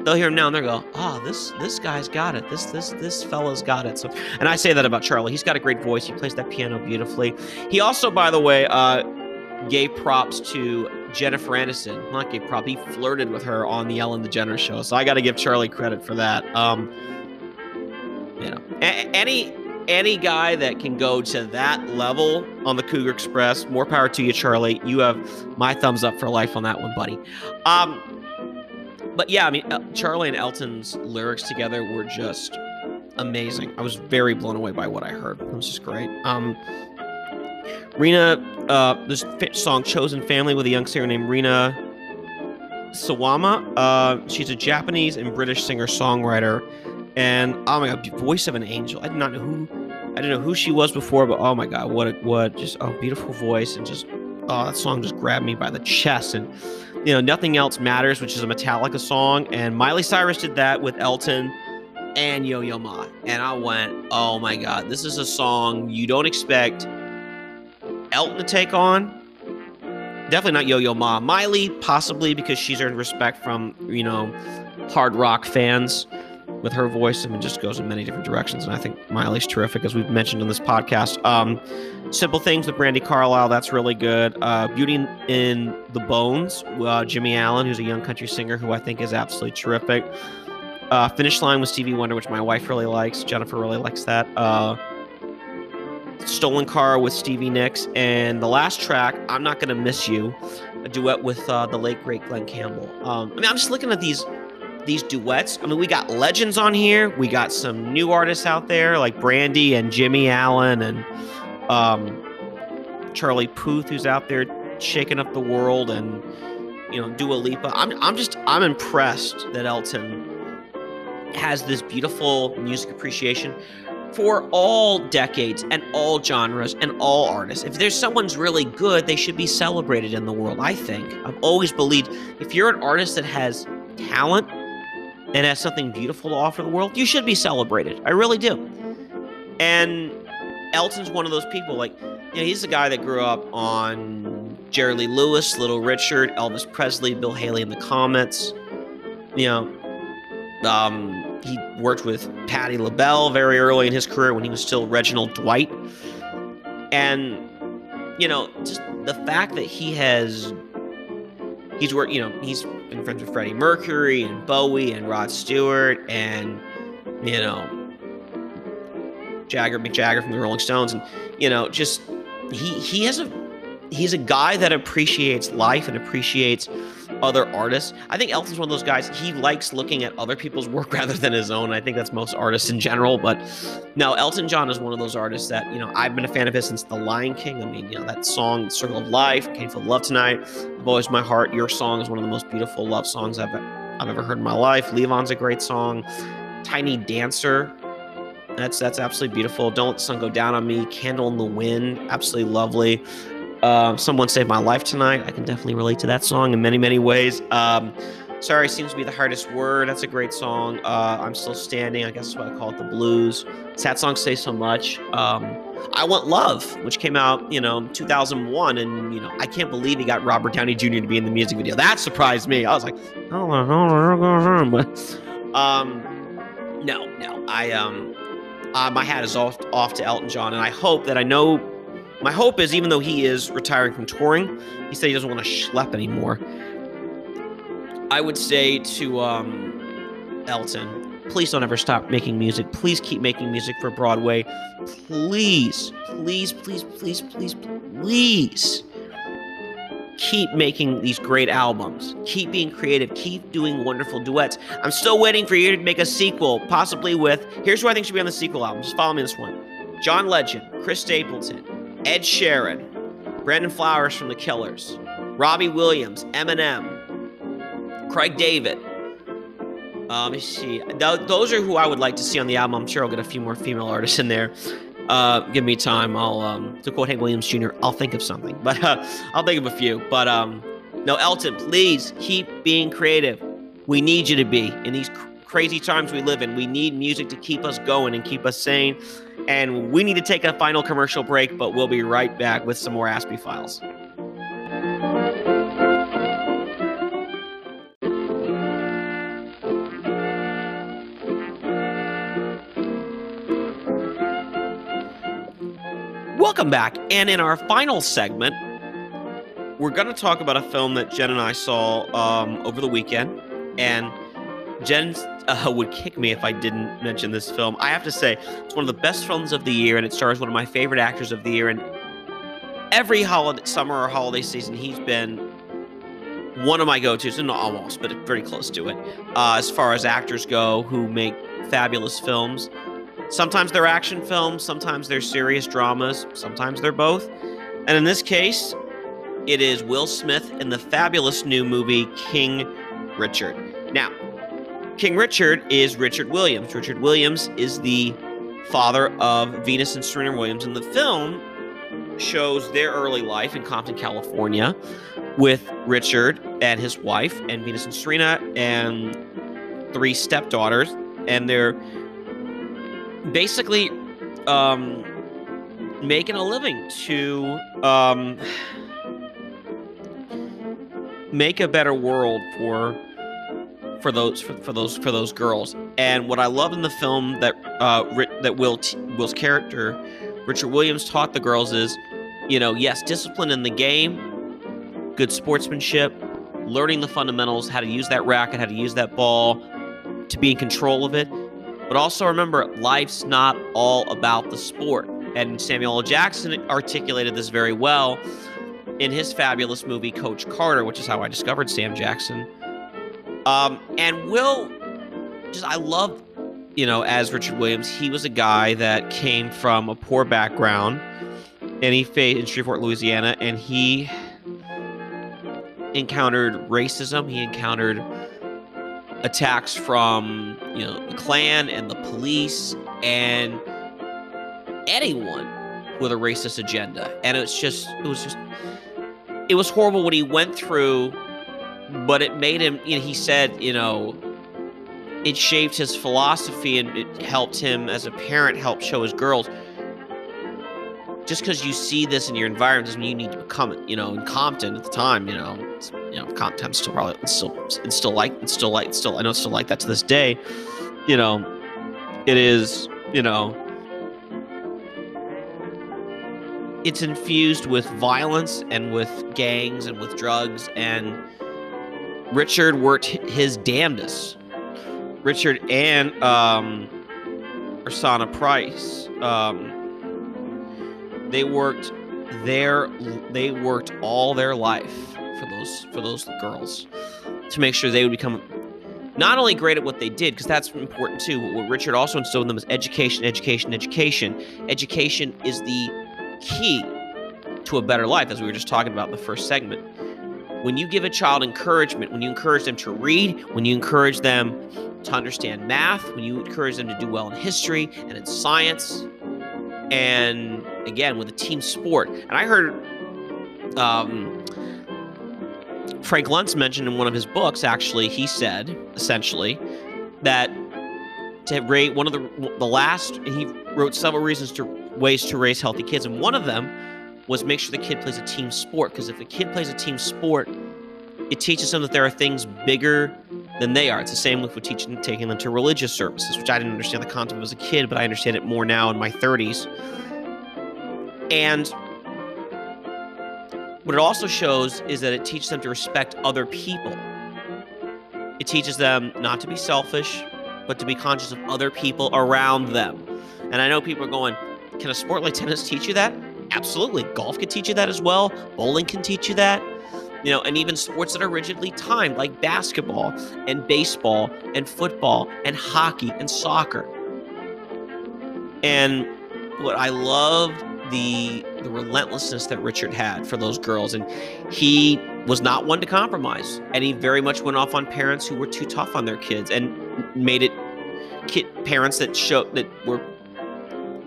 [SPEAKER 1] they'll hear him now and they'll go, "Oh, this this guy's got it. This this this fella's got it." So, and I say that about Charlie. He's got a great voice. He plays that piano beautifully. He also, by the way, uh, gave props to Jennifer Aniston. He flirted with her on the Ellen DeGeneres show. So I got to give Charlie credit for that. Um, you know, a- any any guy that can go to that level on the Cougar Express, more power to you, Charlie. You have my thumbs up for life on that one, buddy. Um, but yeah, I mean, Charlie and Elton's lyrics together were just amazing. I was very blown away by what I heard. It was just great. Um, Rina, uh, this song "Chosen Family" with a young singer named Rina Sawayama. Uh, she's a Japanese and British singer-songwriter, and oh my god, voice of an angel. I did not know who, I didn't know who she was before, but oh my god, what a, what just oh beautiful voice and just oh that song just grabbed me by the chest and you know nothing else matters, which is a Metallica song, and Miley Cyrus did that with Elton and Yo Yo Ma, and I went oh my god, this is a song you don't expect Elton to take on. Definitely not Yo Yo Ma. Miley, possibly because she's earned respect from, you know, hard rock fans with her voice. I mean, just goes in many different directions. And I think Miley's terrific, as we've mentioned on this podcast. Um, Simple Things with Brandi Carlile, that's really good. Uh, Beauty in the Bones, uh, Jimmy Allen, who's a young country singer who I think is absolutely terrific. Uh, Finish Line with Stevie Wonder, which my wife really likes. Jennifer really likes that. Uh, Stolen Car with Stevie Nicks, and the last track, I'm Not Gonna Miss You, a duet with uh, the late great Glen Campbell. Um, I mean, I'm just looking at these these duets. I mean, we got legends on here. We got some new artists out there like Brandi and Jimmy Allen and um, Charlie Puth, who's out there shaking up the world, and you know Dua Lipa. I'm I'm just I'm impressed that Elton has this beautiful music appreciation for all decades and all genres and all artists. If there's someone's really good, they should be celebrated in the world, I think. I've always believed if you're an artist that has talent and has something beautiful to offer the world, you should be celebrated. I really do. And Elton's one of those people like you know, he's the guy that grew up on Jerry Lee Lewis, Little Richard, Elvis Presley, Bill Haley and the Comets. You know, um, he worked with Patti LaBelle very early in his career when he was still Reginald Dwight. And, you know, just the fact that he has, he's worked, you know, he's been friends with Freddie Mercury and Bowie and Rod Stewart and, you know, Jagger, Mick Jagger from the Rolling Stones. And, you know, just, he, he has a, he's a guy that appreciates life and appreciates other artists. I think Elton's one of those guys. He likes looking at other people's work rather than his own. I think that's most artists in general. But no, Elton John is one of those artists that you know I've been a fan of his since The Lion King. I mean, you know that song, "Circle of Life," "Came for Love Tonight," "I've Always My Heart." Your song is one of the most beautiful love songs I've I've ever heard in my life. Levon's a great song. Tiny Dancer. That's that's absolutely beautiful. Don't let the sun go down on me. Candle in the Wind, absolutely lovely. Um, Someone Saved My Life Tonight. I can definitely relate to that song in many, many ways. Um, Sorry seems to be the hardest word. That's a great song. Uh, I'm still standing. I guess that's why I call it the blues. Sad songs say so much. Um, I Want Love, which came out, you know, 2001, and you know, I can't believe he got Robert Downey Jr. to be in the music video. That surprised me. I was like, oh, um, no, no, I um, uh, my hat is off off to Elton John, and I hope that I know. My hope is, even though he is retiring from touring, he said he doesn't want to schlep anymore. I would say to um, Elton, please don't ever stop making music. Please keep making music for Broadway. Please, please, please, please, please, please keep making these great albums. Keep being creative. Keep doing wonderful duets. I'm still waiting for you to make a sequel, possibly with. Here's who I think should be on the sequel album. Just follow me this one John Legend, Chris Stapleton, Ed Sheeran, Brandon Flowers from The Killers, Robbie Williams, Eminem, Craig David. Uh, let me see. Th- those are who I would like to see on the album. I'm sure I'll get a few more female artists in there. Uh, give me time. I'll, um, to quote Hank Williams Jr., I'll think of something, but uh, I'll think of a few. But um, no, Elton, please keep being creative. We need you to be in these crazy times we live in. We need music to keep us going and keep us sane. And we need to take a final commercial break, but we'll be right back with some more Aspie Files. Welcome back. And in our final segment, we're going to talk about a film that Jen and I saw um, over the weekend. And Jen uh, would kick me if I didn't mention this film. I have to say, it's one of the best films of the year, and it stars one of my favorite actors of the year. And every holiday, summer or holiday season, he's been one of my go-tos, and almost, but very close to it, uh, as far as actors go who make fabulous films. Sometimes they're action films, sometimes they're serious dramas, sometimes they're both. And in this case, it is Will Smith in the fabulous new movie King Richard. Now, King Richard is Richard Williams. Richard Williams is the father of Venus and Serena Williams, and the film shows their early life in Compton, California, with Richard and his wife, and Venus and Serena, and three stepdaughters, and they're basically um, making a living to um, make a better world for for those for, for those for those girls. And what I love in the film that uh, that Will Will's character Richard Williams taught the girls is, you know, yes, discipline in the game, good sportsmanship, learning the fundamentals, how to use that racket, how to use that ball, to be in control of it but also remember, life's not all about the sport. And Samuel L. Jackson articulated this very well in his fabulous movie Coach Carter, which is how I discovered Sam Jackson. Um, and Will, just I love, you know, as Richard Williams, he was a guy that came from a poor background, and he faced in Shreveport, Louisiana, and he encountered racism. He encountered attacks from you know the Klan and the police and anyone with a racist agenda, and it's just it was just it was horrible what he went through, but it made him. You know, he said, you know, it shaped his philosophy and it helped him as a parent help show his girls just because you see this in your environment doesn't mean you need to become it. You know, in Compton at the time, you know, you know, Compton still probably it's still it's still like it's still like it's still I know it's still like that to this day. You know, it is you know it's infused with violence and with gangs and with drugs and Richard worked his damnedest. Richard and um, Oracene Price. Um, they worked their they worked all their life for those for those girls to make sure they would become not only great at what they did because that's important too what richard also instilled in them is education education education education is the key to a better life as we were just talking about in the first segment when you give a child encouragement when you encourage them to read when you encourage them to understand math when you encourage them to do well in history and in science and again with a team sport. And I heard um, Frank Luntz mentioned in one of his books, actually, he said essentially that to rate one of the the last he wrote several reasons to ways to raise healthy kids, and one of them was make sure the kid plays a team sport because if a kid plays a team sport, it teaches them that there are things bigger than they are. It's the same with teaching taking them to religious services, which I didn't understand the concept as a kid, but I understand it more now in my 30s. And what it also shows is that it teaches them to respect other people. It teaches them not to be selfish, but to be conscious of other people around them. And I know people are going, can a sport like tennis teach you that? Absolutely. Golf can teach you that as well. Bowling can teach you that. You know, and even sports that are rigidly timed, like basketball and baseball and football and hockey and soccer. And what I loved the the relentlessness that Richard had for those girls, and he was not one to compromise, and he very much went off on parents who were too tough on their kids, and made it kid parents that show that were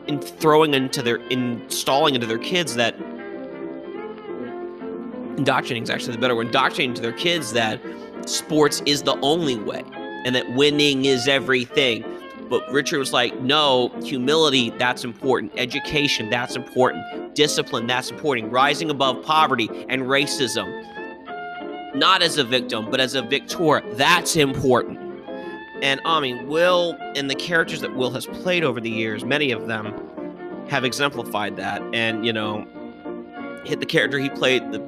[SPEAKER 1] in throwing into their installing into their kids that indoctrinating is actually the better word indoctrinating to their kids that sports is the only way and that winning is everything but Richard was like, no, humility, that's important. Education, that's important. Discipline, that's important. Rising above poverty and racism, not as a victim, but as a victor, that's important. And I mean, Will and the characters that Will has played over the years, many of them have exemplified that. And, you know, hit the character he played, the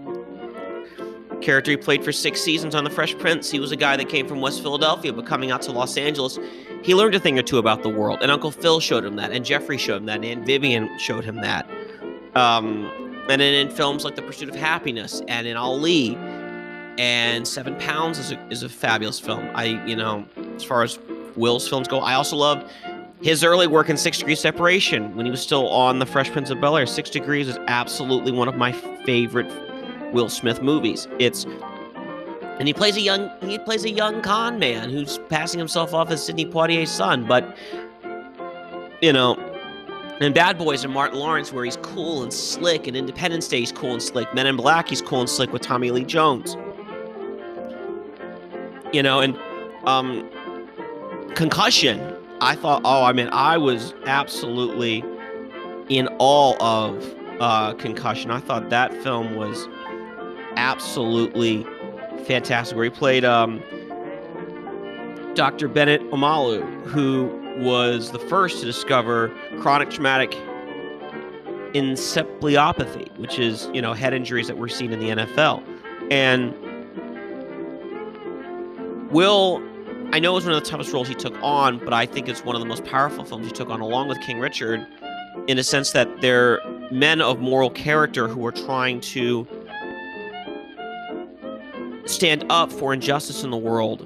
[SPEAKER 1] character he played for six seasons on The Fresh Prince. He was a guy that came from West Philadelphia, but coming out to Los Angeles, he learned a thing or two about the world. And Uncle Phil showed him that, and Geoffrey showed him that, and Vivian showed him that. Um, and then in films like The Pursuit of Happiness and in Ali, and Seven Pounds is a, is a fabulous film. I, you know, as far as Will's films go, I also love his early work in Six Degrees Separation when he was still on The Fresh Prince of Bel Air. Six Degrees is absolutely one of my favorite Will Smith movies. It's and he plays a young he plays a young con man who's passing himself off as Sidney Poitier's son, but you know, in Bad Boys and Martin Lawrence, where he's cool and slick, and Independence Day, he's cool and slick. Men in Black, he's cool and slick with Tommy Lee Jones. You know, and um, Concussion, I thought, oh, I mean, I was absolutely in awe of uh, Concussion. I thought that film was absolutely fantastic. Where he played um, Dr. Bennet Omalu, who was the first to discover chronic traumatic encephalopathy, which is you know head injuries that we're seeing in the NFL. And Will, I know it was one of the toughest roles he took on, but I think it's one of the most powerful films he took on, along with King Richard, in a sense that they're men of moral character who are trying to stand up for injustice in the world,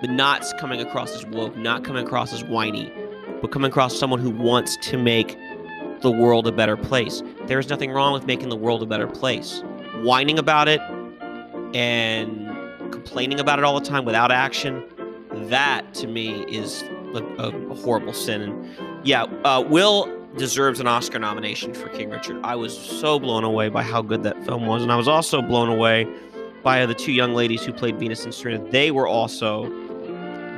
[SPEAKER 1] but not coming across as woke, not coming across as whiny, but coming across someone who wants to make the world a better place. There is nothing wrong with making the world a better place. Whining about it and complaining about it all the time without action, that to me is a, a horrible sin. And yeah, uh, Will deserves an Oscar nomination for King Richard. I was so blown away by how good that film was, and I was also blown away by the two young ladies who played Venus and Serena. They were also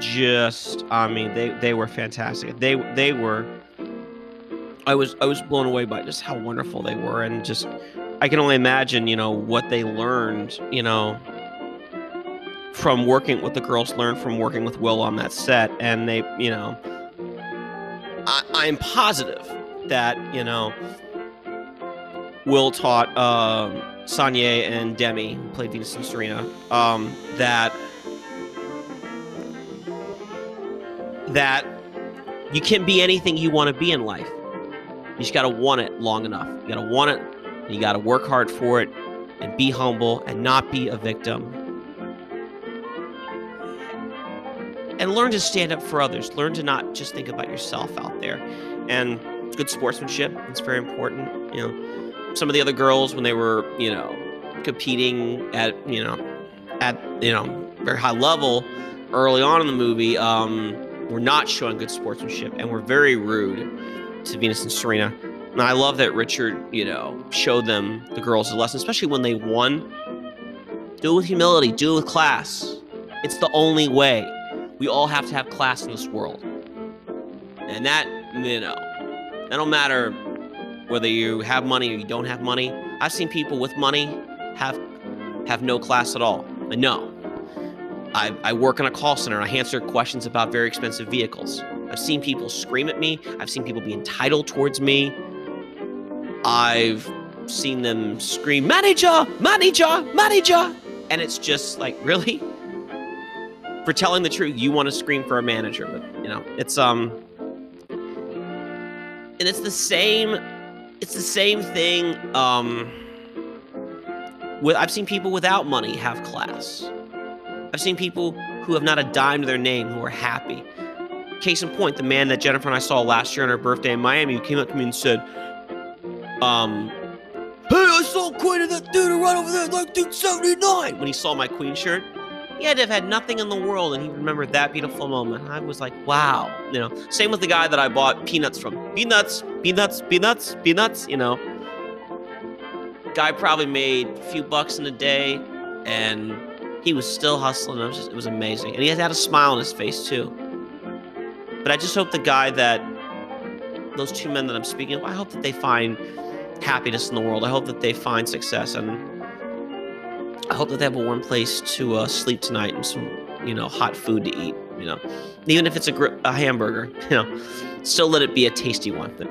[SPEAKER 1] just, I mean, they they were fantastic. They they were. I was I was blown away by just how wonderful they were, and just I can only imagine, you know, what they learned, you know, from working with the girls learned from working with Will on that set, and they, you know, I, I'm positive that you know Will taught. Um, Sonya and Demi, who played Venus and Serena, um, that that you can be anything you want to be in life. You just got to want it long enough. You got to want it, and you got to work hard for it, and be humble, and not be a victim. And learn to stand up for others. Learn to not just think about yourself out there. And good sportsmanship. It's very important. You know, some of the other girls when they were, you know, competing at, you know, at, you know, very high level early on in the movie, um, were not showing good sportsmanship and were very rude to Venus and Serena. And I love that Richard, you know, showed them the girls a lesson, especially when they won. Do it with humility. Do it with class. It's the only way. We all have to have class in this world. And that, you know, that don't matter whether you have money or you don't have money. I've seen people with money have have no class at all. I know. I, I work in a call center and I answer questions about very expensive vehicles. I've seen people scream at me. I've seen people be entitled towards me. I've seen them scream, manager, manager, manager. And it's just like, really? For telling the truth, you want to scream for a manager, but you know, it's um and it's the same it's the same thing um with I've seen people without money have class. I've seen people who have not a dime to their name who are happy. Case in point, the man that Jennifer and I saw last year on her birthday in Miami who came up to me and said, um, Hey, I saw Queen of that dude right over there in 1979 when he saw my Queen shirt. He had to have had nothing in the world and he remembered that beautiful moment. I was like, wow. You know, same with the guy that I bought peanuts from. Peanuts, peanuts, peanuts, peanuts, you know. Guy probably made a few bucks in a day and he was still hustling. It was, just, it was amazing. And he had a smile on his face too. But I just hope the guy that, those two men that I'm speaking of, I hope that they find happiness in the world. I hope that they find success, and I hope that they have a warm place to uh, sleep tonight and some, you know, hot food to eat. You know, even if it's a, gr- a hamburger, you know, still let it be a tasty one. But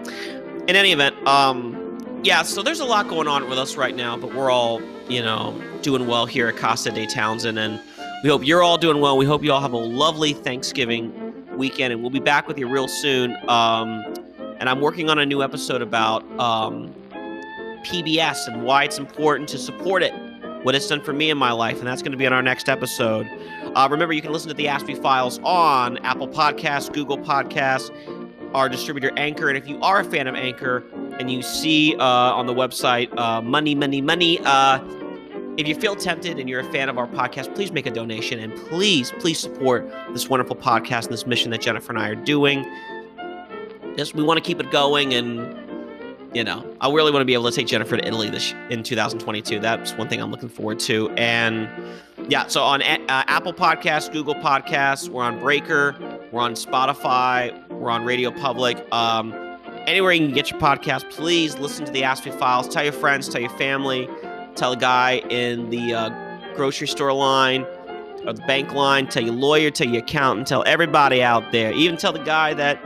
[SPEAKER 1] in any event, um, yeah. So there's a lot going on with us right now, but we're all, you know, doing well here at Casa de Townsend, and we hope you're all doing well. We hope you all have a lovely Thanksgiving weekend, and we'll be back with you real soon. Um, and I'm working on a new episode about um, PBS and why it's important to support it, what it's done for me in my life, and that's going to be in our next episode. Uh, remember, you can listen to the Aspie Files on Apple Podcasts, Google Podcasts, our distributor Anchor, and if you are a fan of Anchor and you see uh, on the website uh, money, money, money, uh, if you feel tempted and you're a fan of our podcast, please make a donation and please, please support this wonderful podcast and this mission that Jennifer and I are doing. Just we want to keep it going and you know, I really want to be able to take Jennifer to Italy this in 2022. That's one thing I'm looking forward to. And yeah, so on uh, Apple Podcasts, Google Podcasts, we're on Breaker, we're on Spotify, we're on Radio Public. Um, anywhere you can get your podcast, please listen to the Aspie Files. Tell your friends, tell your family, tell a guy in the uh, grocery store line or the bank line, tell your lawyer, tell your accountant, tell everybody out there. Even tell the guy that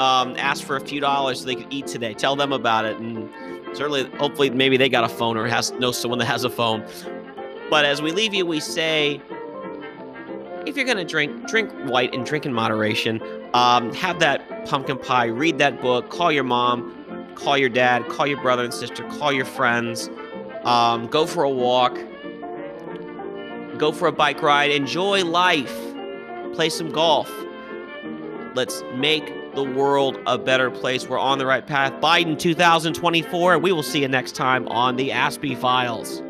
[SPEAKER 1] um, asked for a few dollars so they could eat today. Tell them about it, and certainly, hopefully, maybe they got a phone or has know someone that has a phone. But as we leave you, we say, if you're gonna drink, drink white and drink in moderation. Um, have that pumpkin pie. Read that book. Call your mom. Call your dad. Call your brother and sister. Call your friends. Um, go for a walk. Go for a bike ride. Enjoy life. Play some golf. Let's make the world a better place. We're on the right path. Biden 2024. We will see you next time on the Aspie Files.